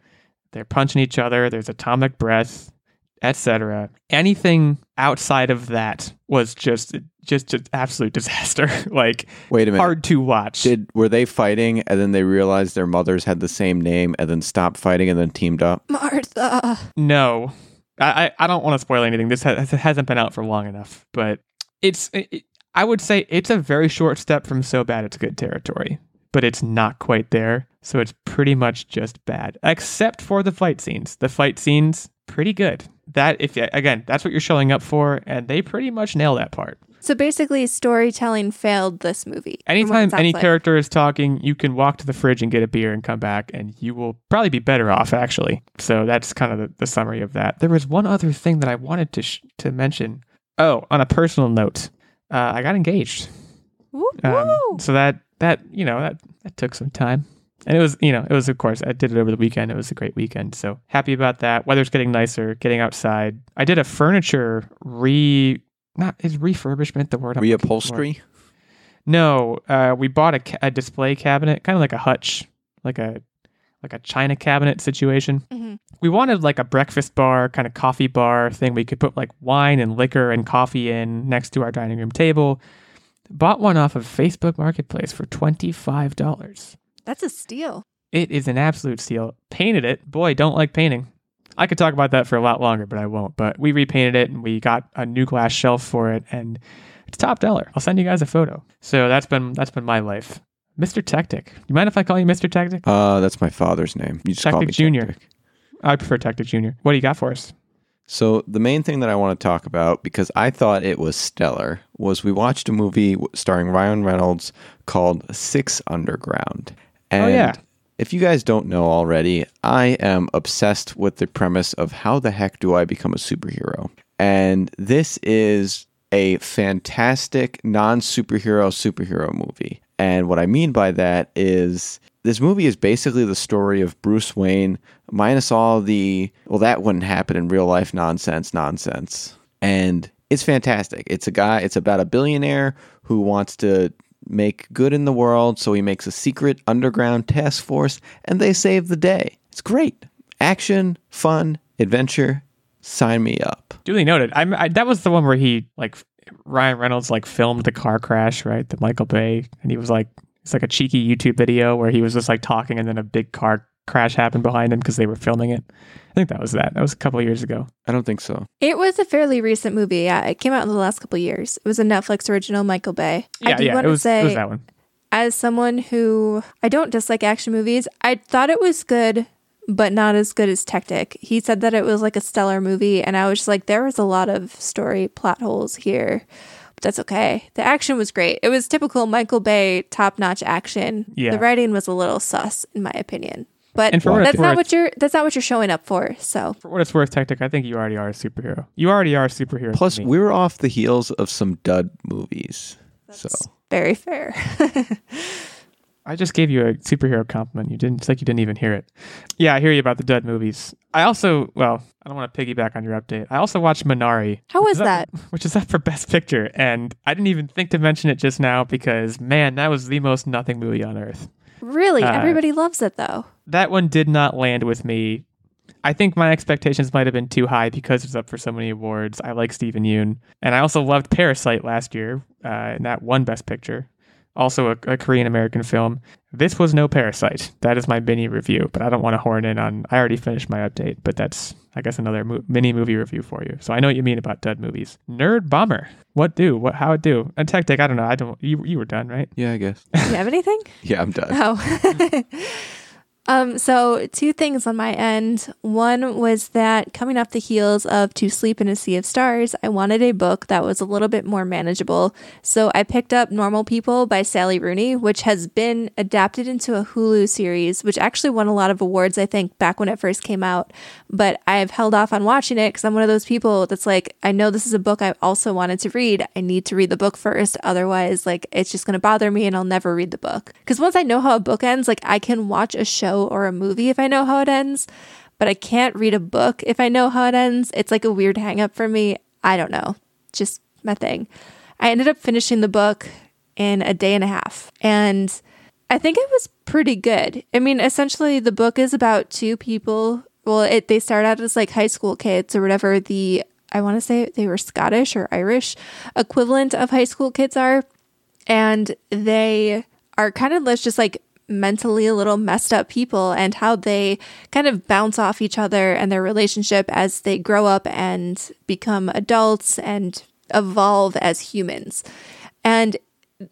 Speaker 1: They're punching each other. There's atomic breath, etc. Anything outside of that was just just an absolute disaster. like,
Speaker 2: wait a minute,
Speaker 1: hard to watch.
Speaker 2: Did were they fighting and then they realized their mothers had the same name and then stopped fighting and then teamed up?
Speaker 3: Martha.
Speaker 1: No, I I don't want to spoil anything. This has, hasn't been out for long enough, but it's. It, I would say it's a very short step from so bad it's good territory, but it's not quite there. So it's pretty much just bad, except for the fight scenes. The fight scenes, pretty good. That if again, that's what you're showing up for, and they pretty much nail that part.
Speaker 3: So basically, storytelling failed this movie.
Speaker 1: Anytime any
Speaker 3: like.
Speaker 1: character is talking, you can walk to the fridge and get a beer and come back, and you will probably be better off, actually. So that's kind of the, the summary of that. There was one other thing that I wanted to sh- to mention. Oh, on a personal note, uh, I got engaged.
Speaker 3: Um,
Speaker 1: so that that you know that that took some time. And it was, you know, it was, of course, I did it over the weekend. It was a great weekend. So happy about that. Weather's getting nicer, getting outside. I did a furniture re, not, is refurbishment the word?
Speaker 2: Reupholstery?
Speaker 1: No, uh, we bought a, ca- a display cabinet, kind of like a hutch, like a, like a china cabinet situation.
Speaker 3: Mm-hmm.
Speaker 1: We wanted like a breakfast bar, kind of coffee bar thing. We could put like wine and liquor and coffee in next to our dining room table. Bought one off of Facebook Marketplace for $25.
Speaker 3: That's a steal.
Speaker 1: It is an absolute steal. Painted it. Boy, don't like painting. I could talk about that for a lot longer, but I won't. But we repainted it and we got a new glass shelf for it and it's top dollar. I'll send you guys a photo. So that's been that's been my life. Mr. Tactic. You mind if I call you Mr. Tactic?
Speaker 2: Uh that's my father's name. You just
Speaker 1: Tactic
Speaker 2: call me
Speaker 1: Junior.
Speaker 2: Tactic.
Speaker 1: I prefer Tactic Junior. What do you got for us?
Speaker 2: So the main thing that I want to talk about because I thought it was stellar was we watched a movie starring Ryan Reynolds called Six Underground. And
Speaker 1: oh, yeah.
Speaker 2: if you guys don't know already, I am obsessed with the premise of how the heck do I become a superhero? And this is a fantastic non superhero superhero movie. And what I mean by that is this movie is basically the story of Bruce Wayne minus all the, well, that wouldn't happen in real life nonsense, nonsense. And it's fantastic. It's a guy, it's about a billionaire who wants to make good in the world, so he makes a secret underground task force and they save the day. It's great. Action, fun, adventure. Sign me up.
Speaker 1: Duly noted. I, I that was the one where he like Ryan Reynolds like filmed the car crash, right? The Michael Bay, and he was like, it's like a cheeky YouTube video where he was just like talking, and then a big car crash happened behind him because they were filming it. I think that was that. That was a couple years ago.
Speaker 2: I don't think so.
Speaker 3: It was a fairly recent movie. Yeah, it came out in the last couple years. It was a Netflix original, Michael Bay.
Speaker 1: Yeah,
Speaker 3: I do
Speaker 1: yeah,
Speaker 3: want
Speaker 1: it
Speaker 3: to
Speaker 1: was,
Speaker 3: say,
Speaker 1: it was that one.
Speaker 3: as someone who I don't dislike action movies, I thought it was good, but not as good as Tactic. He said that it was like a stellar movie, and I was just like, there was a lot of story plot holes here. But that's okay. The action was great. It was typical Michael Bay top notch action.
Speaker 1: Yeah.
Speaker 3: The writing was a little sus, in my opinion. But
Speaker 1: And for what
Speaker 3: that's
Speaker 1: it's
Speaker 3: not
Speaker 1: worth-
Speaker 3: what you're that's not what you're showing up for. So
Speaker 1: For what it's worth, Tactic, I think you already are a superhero. You already are a superhero.
Speaker 2: Plus, we're off the heels of some dud movies. So
Speaker 3: very fair.
Speaker 1: I just gave you a superhero compliment. You didn't. It's like you didn't even hear it. Yeah, I hear you about the dud movies. I also, well, I don't want to piggyback on your update. I also watched Minari.
Speaker 3: How was
Speaker 1: is up-
Speaker 3: that?
Speaker 1: Which is up for Best Picture, and I didn't even think to mention it just now because man, that was the most nothing movie on earth.
Speaker 3: Really?
Speaker 1: Uh,
Speaker 3: Everybody loves it though.
Speaker 1: That one did not land with me I think my expectations might have been too high because it's up for so many awards. I like Steven Yeun, and I also loved Parasite last year, uh, and that won Best Picture. Also, a, a Korean American film. This was no Parasite. That is my mini review, but I don't want to horn in on. I already finished my update, but that's I guess another mo- mini movie review for you. So I know what you mean about dud movies. Nerd Bomber. What do? What how it do? And Tech Deck. I don't know. I don't. You you were done, right?
Speaker 2: Yeah, I guess.
Speaker 3: Do you have anything?
Speaker 2: Yeah, I'm done.
Speaker 3: Oh. um, so two things on my end. One was that coming off the heels of To Sleep in a Sea of Stars, I wanted a book that was a little bit more manageable. So I picked up Normal People by Sally Rooney, which has been adapted into a Hulu series, which actually won a lot of awards, I think, back when it first came out. But I've held off on watching it because I'm one of those people that's like, I know this is a book I also wanted to read. I need to read the book first. Otherwise, like, it's just going to bother me and I'll never read the book. Because once I know how a book ends, like, I can watch a show or a movie if I know how it ends, but I can't read a book if I know how it ends. It's like a weird hang up for me. I don't know. Just my thing. I ended up finishing the book in a day and a half. And I think it was pretty good. I mean, essentially the book is about two people. Well, it they start out as like high school kids or whatever the I want to say they were Scottish or Irish equivalent of high school kids are. And they are kind of let's just like mentally a little messed up people and how they kind of bounce off each other and their relationship as they grow up and become adults and evolve as humans. And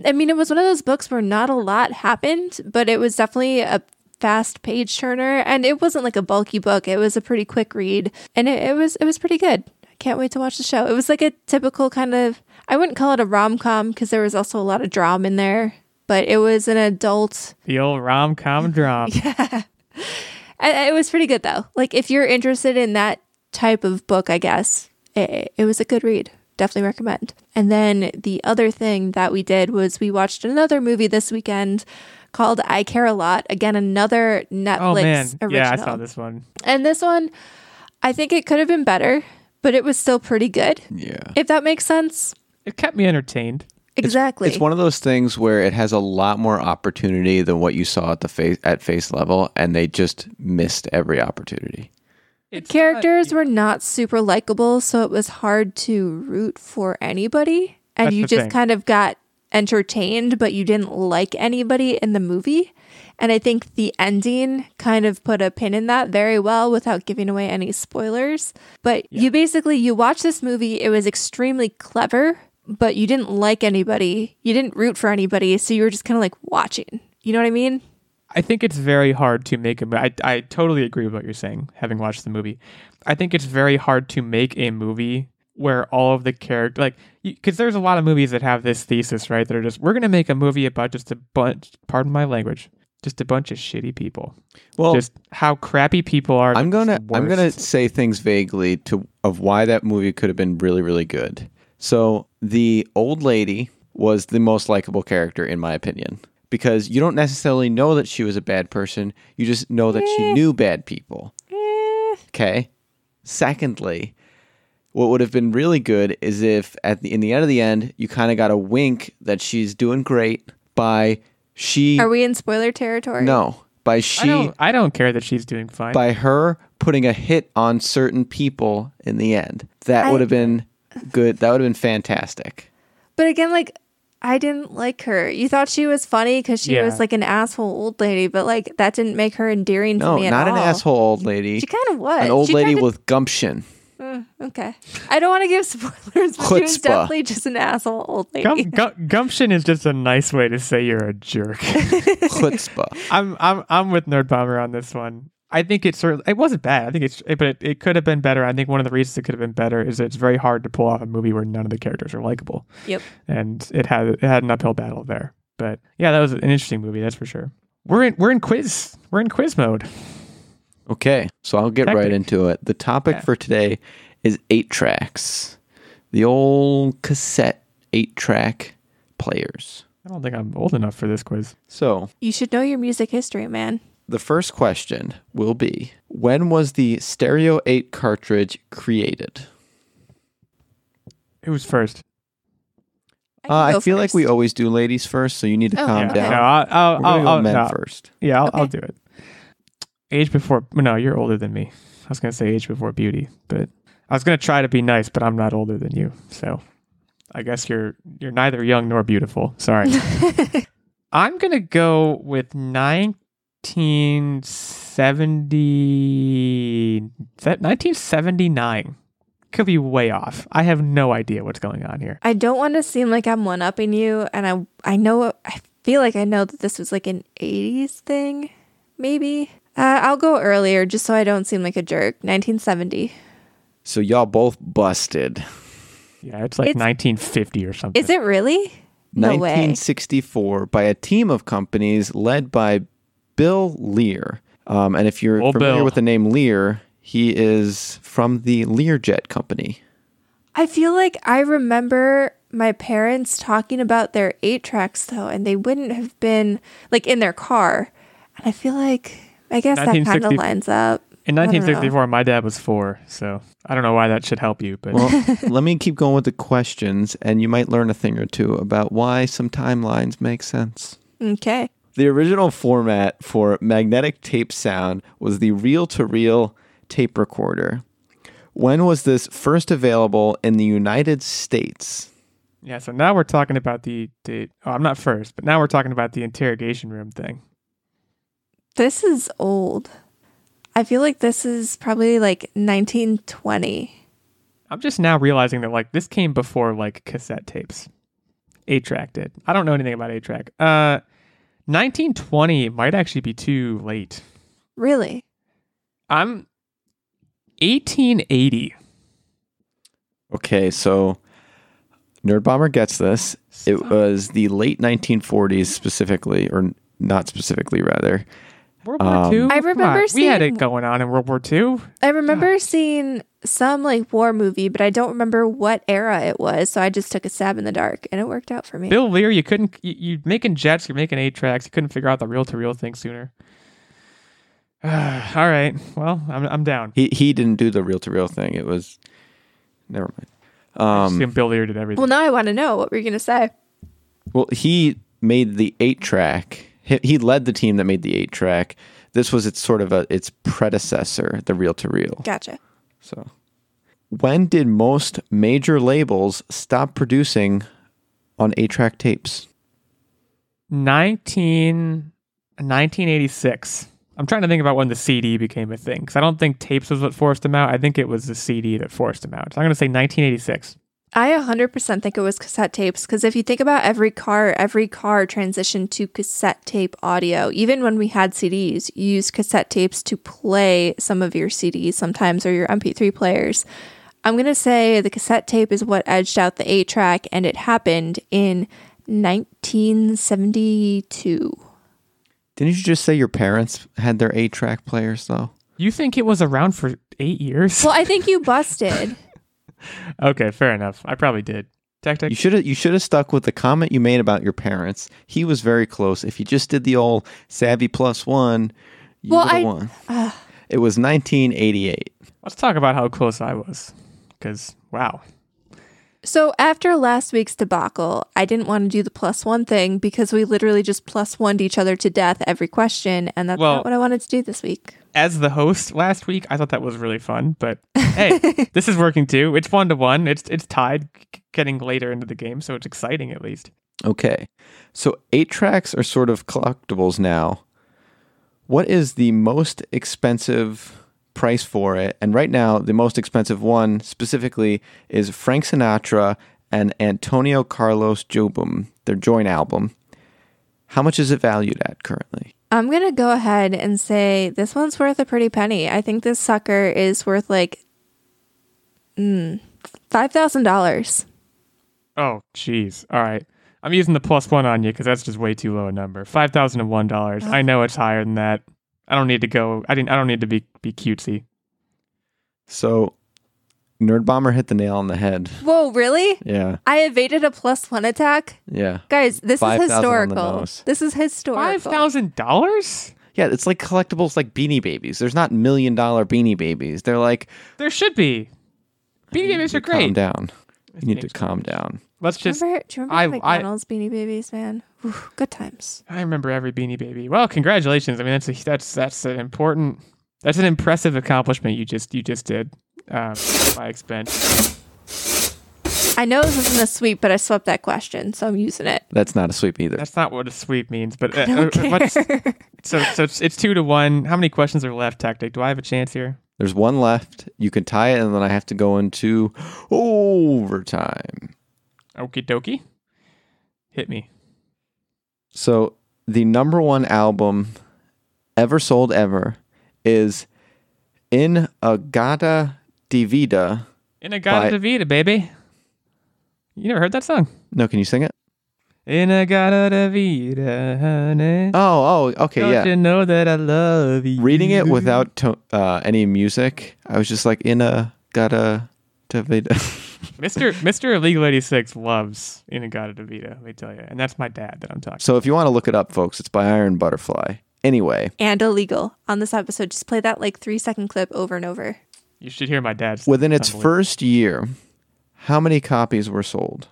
Speaker 3: I mean, it was one of those books where not a lot happened, but it was definitely a fast page turner and it wasn't like a bulky book. It was a pretty quick read and it, it was it was pretty good. I can't wait to watch the show. It was like a typical kind of I wouldn't call it a rom com because there was also a lot of drama in there, but it was an adult
Speaker 1: The old rom com drama.
Speaker 3: I- It was pretty good though. Like if you're interested in that type of book, I guess it, it was a good read. Definitely recommend. And then the other thing that we did was we watched another movie this weekend called I Care a Lot. Again, another Netflix
Speaker 1: Oh man,
Speaker 3: original.
Speaker 1: yeah, I saw this one.
Speaker 3: And this one, I think it could have been better, but it was still pretty good.
Speaker 2: Yeah.
Speaker 3: If that makes sense.
Speaker 1: It kept me entertained.
Speaker 3: Exactly.
Speaker 2: It's one of those things where it has a lot more opportunity than what you saw at the face at face level, and they just missed every opportunity.
Speaker 1: It's
Speaker 3: characters were not super likable, so it was hard to root for anybody. And you just
Speaker 1: thing.
Speaker 3: kind of got entertained, but you didn't like anybody in the movie. And I think the ending kind of put a pin in that very well without giving away any spoilers. But you basically you watch this movie, it was extremely clever, but you didn't like anybody. You didn't root for anybody, so you were just kind of like watching. You know what I mean?
Speaker 1: I think it's very hard to make a. mo- I I totally agree with what you're saying. Having watched the movie, I think it's very hard to make a movie where all of the character like because there's a lot of movies that have this thesis right that are just we're gonna make a movie about just a bunch. Pardon my language. Just a bunch of shitty people.
Speaker 2: Well,
Speaker 1: just how crappy people are.
Speaker 2: I'm gonna I'm gonna say things vaguely to of why that movie could have been really really good. So the old lady was the most likable character in my opinion because you don't necessarily know that she was a bad person. You just know that she knew bad people.
Speaker 3: Eh,
Speaker 2: Okay. Secondly, what would have been really good is if at the in the end of the end you kind of got a wink that she's doing great by she
Speaker 3: are we in spoiler territory?
Speaker 2: no by
Speaker 1: I
Speaker 2: she
Speaker 1: don't, I don't care that she's doing fine.
Speaker 2: by her putting a hit on certain people in the end. That
Speaker 3: I-
Speaker 2: would have been good. That would have been fantastic.
Speaker 3: But again, like I didn't like her. You thought she was funny because she
Speaker 1: Yeah.
Speaker 3: was like an asshole old lady, but like that didn't make her endearing
Speaker 2: No,
Speaker 3: to me at
Speaker 2: not an asshole old lady.
Speaker 3: She kind of was
Speaker 2: An old
Speaker 3: She
Speaker 2: lady
Speaker 3: kinda-
Speaker 2: with gumption.
Speaker 3: Mm, okay, I don't want to give spoilers, but she was definitely just an asshole old lady.
Speaker 1: Gum, gu- gumption is just a nice way to say you're a jerk.
Speaker 2: Chutzpah.
Speaker 1: I'm I'm I'm with Nerd Bomber on this one. I think it certainly it wasn't bad. I think it's but it, it could have been better. I think one of the reasons it could have been better is that it's very hard to pull off a movie where none of the characters are likable.
Speaker 3: Yep.
Speaker 1: And it had it had an uphill battle there. But yeah, that was an interesting movie, that's for sure. We're in we're in quiz we're in quiz mode.
Speaker 2: Okay, so I'll get right into it. The topic
Speaker 1: Yeah.
Speaker 2: for today is eight tracks. The old cassette eight track players.
Speaker 1: I don't think I'm old enough for this quiz.
Speaker 2: So
Speaker 3: You should know your music history, man.
Speaker 2: The first question will be When was the Stereo 8 cartridge created?
Speaker 1: Who's first?
Speaker 3: can
Speaker 2: Uh, I
Speaker 3: go
Speaker 2: feel like we always do ladies first, so you need to
Speaker 3: Oh,
Speaker 2: calm
Speaker 3: okay.
Speaker 1: No,
Speaker 2: down.
Speaker 1: I'll, I'll,
Speaker 2: We're
Speaker 1: I'll,
Speaker 2: go
Speaker 1: I'll-
Speaker 2: men
Speaker 1: no.
Speaker 2: first.
Speaker 1: Yeah, I'll, I'll do it. Age before no, you're older than me. I was gonna say age before beauty, but I was gonna try to be nice, but I'm not older than you, so I guess you're you're neither young nor beautiful. Sorry. I'm gonna go with 1970. 1979? Could be way off. I have no idea what's going on here.
Speaker 3: I don't want to seem like I'm one upping you, and I I know I feel like I know that this was like an '80s thing, maybe. Uh, I'll go earlier just so I don't seem like a jerk. 1970.
Speaker 2: So y'all both busted.
Speaker 1: Yeah, it's like
Speaker 3: It's-
Speaker 1: 1950 or something.
Speaker 3: Is it really? No way.
Speaker 2: 1964 by a team of companies led by Bill Lear. Um, and if you're
Speaker 1: Oh,
Speaker 2: familiar
Speaker 1: Bill.
Speaker 2: with the name Lear, he is from the Learjet company.
Speaker 3: I feel like I remember my parents talking about their eight tracks though, and they wouldn't have been like in their car. And I feel like I guess that kind of lines up.
Speaker 1: In
Speaker 3: I don't know.
Speaker 1: 1964, my dad was four, so I don't know why that should help you, but
Speaker 2: Well, let me keep going with the questions, and you might learn a thing or two about why some timelines make sense.
Speaker 3: Okay.
Speaker 2: The original format for magnetic tape sound was the reel to reel tape recorder. When was this first available in the United States?
Speaker 1: yeah. So now we're talking about the, the oh, I'm not first, but now we're talking about the interrogation room thing.
Speaker 3: This is old. I feel like this is probably like 1920.
Speaker 1: I'm just now realizing that like this came before like cassette tapes. Eight track did. I don't know anything about eight track. Uh, 1920 might actually be too late.
Speaker 3: Really?
Speaker 1: I'm 1880.
Speaker 2: Okay, so Nerd Bomber gets this. It was the late 1940s specifically, or not specifically, rather.
Speaker 1: World War
Speaker 2: Um,
Speaker 1: II.
Speaker 3: I remember
Speaker 1: on, we had it going on in World War II.
Speaker 3: I remember seeing some like war movie, but I don't remember what era it was. So I just took a stab in the dark and it worked out for me.
Speaker 1: Bill Lear, you couldn't. You, you're making jets. You're making eight tracks. You couldn't figure out the reel to reel thing sooner. All right. Well, I'm I'm down.
Speaker 2: He he didn't do the reel to reel thing. It was never mind.
Speaker 1: I
Speaker 2: Um,
Speaker 1: Bill Lear did everything.
Speaker 3: well, now I want to know what were you going to say?
Speaker 2: well, he made the eight track. He, he led the team that made the eight track. This was its sort of a its predecessor, the reel to reel.
Speaker 3: Gotcha.
Speaker 2: So, when did most major labels stop producing on eight track tapes?
Speaker 1: 19, 1986. I'm trying to think about when the CD became a thing because I don't think tapes was what forced them out. I think it was the CD that forced them out. So I'm going to say 1986.
Speaker 3: I 100% think it was cassette tapes because if you think about every car, every car transitioned to cassette tape audio. Even when we had CDs, you used cassette tapes to play some of your CDs sometimes or your MP3 players. I'm going to say the cassette tape is what edged out the 8 track and it happened in 1972.
Speaker 2: Didn't you just say your parents had their eight track players though?
Speaker 1: You think it was around for eight years?
Speaker 3: Well, I think you busted.
Speaker 1: okay, fair enough. I probably did. Tactic.
Speaker 2: You should have you should have stuck with the comment you made about your parents. He was very close. If you just did the old savvy plus one, you
Speaker 3: Well,
Speaker 2: would have
Speaker 3: I-
Speaker 2: won. Uh, it was 1988.
Speaker 1: Let's talk about how close I was. Because, wow.
Speaker 3: So after last week's debacle, I didn't want to do the plus one thing because we literally just plus one each other to death every question, and that's
Speaker 1: Well-
Speaker 3: not what I wanted to do this week.
Speaker 1: As the host last week, I thought that was really fun. But hey, this is working too. It's one to one. It's it's tied, getting later into the game, so it's exciting at least.
Speaker 2: Okay. So eight tracks are sort of collectibles now. What is the most expensive price for it? And right now, the most expensive one specifically is Frank Sinatra and Antonio Carlos Jobim, their joint album. How much is it valued at currently?
Speaker 3: I'm gonna go ahead and say this one's worth a pretty penny. I think this sucker is worth like mm, five thousand dollars.
Speaker 1: Oh, jeez. All right. I'm using the plus one on you because that's just way too low a number. Five thousand and one dollars. I know it's higher than that. I don't need to go. I didn't. I don't need to be be cutesy.
Speaker 2: So, Nerd Bomber hit the nail on the head.
Speaker 3: Whoa, really?
Speaker 2: Yeah,
Speaker 3: I evaded a plus one attack,
Speaker 2: yeah,
Speaker 3: guys. This is
Speaker 2: 5,000 on the
Speaker 3: historical. This is historical.
Speaker 1: Five thousand dollars?
Speaker 2: yeah. It's like collectibles, like Beanie Babies. There's not million dollar Beanie Babies. They're like
Speaker 1: There should be. Beanie
Speaker 2: You
Speaker 1: Babies
Speaker 2: need
Speaker 1: are
Speaker 2: to Calm down. You need to calm down.
Speaker 1: Let's just.
Speaker 3: Remember, do you remember
Speaker 1: I- I-
Speaker 3: Beanie Babies, man? Whew, good times.
Speaker 1: I remember every Beanie Baby. Well, congratulations. I mean, that's a, that's that's an important That's an impressive accomplishment you just you just did. Um, by expense.
Speaker 3: I know this isn't a sweep, but I swept that question, so I'm using it.
Speaker 2: That's not a sweep either.
Speaker 1: That's not what a sweep means, but uh,
Speaker 3: I don't
Speaker 1: uh, what's-
Speaker 3: care.
Speaker 1: so so it's, it's two to one. How many questions are left, Tactic? Do I have a chance here?
Speaker 2: There's one left. You can tie it, and then I have to go into overtime.
Speaker 1: Okie dokie. Hit me.
Speaker 2: So the number one album ever sold ever is In a Agata Divida.
Speaker 1: Inagata
Speaker 2: By-
Speaker 1: Davida, baby. You never heard that song?
Speaker 2: No, can you sing it?
Speaker 1: In a Inagata Davida, honey.
Speaker 2: Oh, oh, okay,
Speaker 1: Don't
Speaker 2: yeah.
Speaker 1: you know that I love you?
Speaker 2: Reading it without to- uh, any music, I was just like in a gata Divida.
Speaker 1: Mr. Mr. Illegal 86 loves In-A-Gadda-Da-Vida, let me tell you. And that's my dad that I'm talking
Speaker 2: so if you want to look it up, folks, it's by Iron Butterfly. Anyway,
Speaker 3: and illegal on this episode. Just play that like three second clip over and over.
Speaker 1: You should hear my dad's.
Speaker 2: within its
Speaker 1: unbelievable.
Speaker 2: first year, how many copies were sold?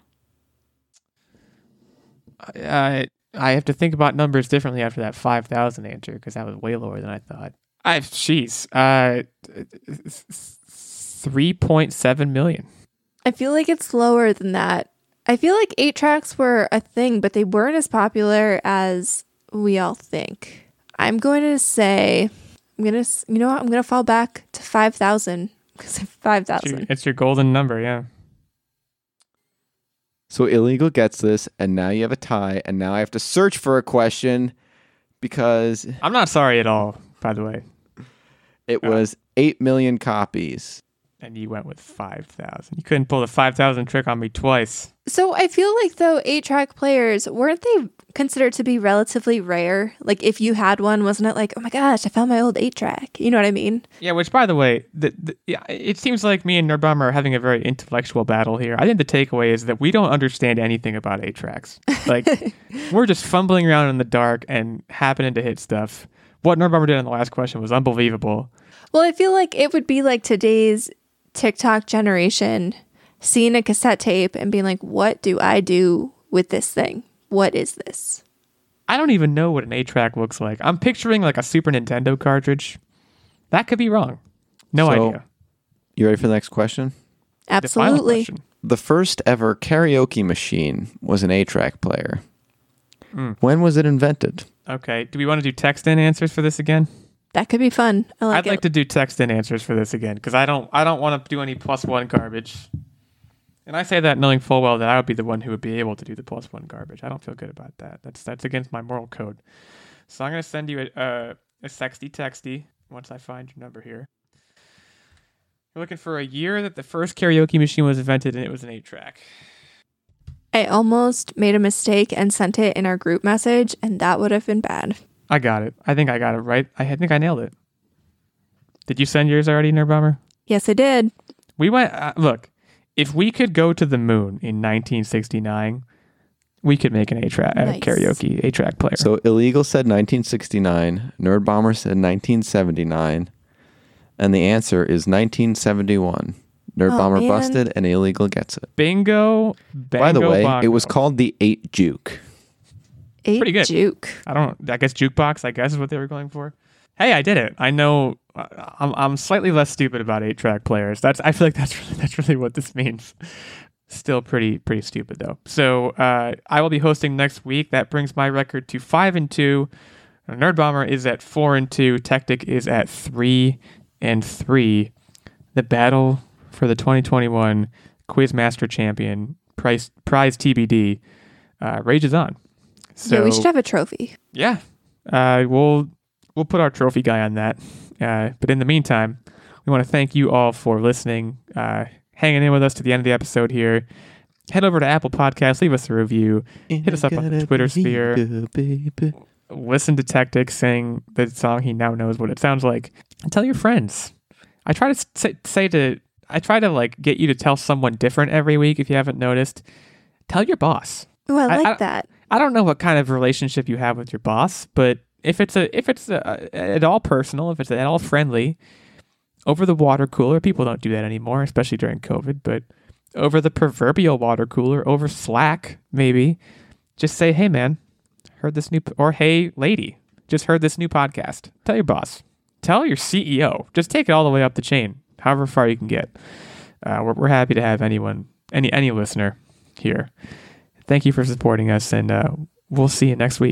Speaker 1: I I have to think about numbers differently after that 5,000 answer because that was way lower than I thought. I jeez, uh, 3.7 million.
Speaker 3: I feel like it's lower than that. I feel like eight tracks were a thing, but they weren't as popular as we all think. I'm going to say, I'm gonna, you know what? I'm gonna fall back to five thousand because five
Speaker 1: It's your, it's your golden number, yeah.
Speaker 2: So illegal gets this, and now you have a tie, and now I have to search for a question because
Speaker 1: I'm not sorry at all, by the way.
Speaker 2: it
Speaker 1: Uh.
Speaker 2: was eight million copies.
Speaker 1: And you went with 5,000. You couldn't pull the 5,000 trick on me twice.
Speaker 3: So I feel like though eight track players weren't they considered to be relatively rare? Like if you had one, wasn't it like, oh my gosh, I found my old eight track? You know what I mean?
Speaker 1: Yeah, which, by the way, the, the, yeah, it seems like me and Nerd Bomber are having a very intellectual battle here. I think the takeaway is that we don't understand anything about eight tracks. Like, we're just fumbling around in the dark and happening to hit stuff. What Nerd Bomber did on the last question was unbelievable.
Speaker 3: Well, I feel like it would be like today's TikTok generation seeing a cassette tape and being like, what do I do with this thing? What is this?
Speaker 1: I don't even know what an eight track looks like. I'm picturing like a Super Nintendo cartridge. That could be wrong. No
Speaker 2: So,
Speaker 1: idea.
Speaker 2: You ready for the next question?
Speaker 1: The
Speaker 3: Absolutely.
Speaker 1: question.
Speaker 2: The first ever karaoke machine was an eight track player.
Speaker 1: Hmm.
Speaker 2: When was it invented?
Speaker 1: Okay. Do we want to do text in answers for this again?
Speaker 3: That could be fun. I like
Speaker 1: I'd
Speaker 3: it.
Speaker 1: like to do text in answers for this again because I don't I don't want to do any plus one garbage. And I say that knowing full well that I would be the one who would be able to do the plus one garbage. I don't feel good about that. That's that's against my moral code. So I'm gonna send you a uh, a sexty texty once I find your number here. You're looking for a year that the first karaoke machine was invented and it was an eight track.
Speaker 3: I almost made a mistake and sent it in our group message, and that would have been bad.
Speaker 1: I got it. I think I got it right. I think I nailed it. Did you send yours already, Nerd Bomber?
Speaker 3: Yes, I did.
Speaker 1: We went. Uh, look, if we could go to the moon in 1969, we could make an eight track
Speaker 3: Nice.
Speaker 1: karaoke eight track player.
Speaker 2: So illegal said 1969. Nerd Bomber said 1979, and the answer is 1971. Nerd
Speaker 3: Oh,
Speaker 2: Bomber
Speaker 3: man.
Speaker 2: busted, and illegal gets it.
Speaker 1: bingo.
Speaker 2: By the
Speaker 1: bango,
Speaker 2: way, it was called the Eight Juke.
Speaker 1: Pretty good.
Speaker 3: juke.
Speaker 1: I don't. I guess jukebox. I guess is what they were going for. Hey, I did it. I know. uh, I'm. I'm slightly less stupid about eight track players. That's. I feel like that's really, that's really what this means. Still pretty pretty stupid though. So uh, I will be hosting next week. That brings my record to five and two. Nerd Bomber is at four and two. Tactic is at three and three. The battle for the 2021 Quizmaster Champion prize prize TBD uh, rages on. So
Speaker 3: yeah, we should have a trophy.
Speaker 1: yeah, uh, we'll we'll put our trophy guy on that. Uh, but in the meantime, we want to thank you all for listening, uh, hanging in with us to the end of the episode here. Head over to Apple Podcasts, leave us a review, Hit us up on the Twitter sphere. listen to Tactic sing the song he now knows what it sounds like, and tell your friends. I try to say, say to I try to like get you to tell someone different every week. If you haven't noticed, tell your boss.
Speaker 3: Oh, I
Speaker 1: I-
Speaker 3: like
Speaker 1: I-
Speaker 3: that.
Speaker 1: I don't know what kind of relationship you have with your boss, but if it's a if it's a, at all personal, if it's at all friendly, over the water cooler, people don't do that anymore, especially during COVID, but over the proverbial water cooler, over Slack maybe, just say, "Hey man, heard this new or hey lady, just heard this new podcast." Tell your boss. Tell your CEO. Just take it all the way up the chain, however far you can get. Uh, we're, we're happy to have anyone, any any listener here. Thank you for supporting us, and uh, we'll see you next week.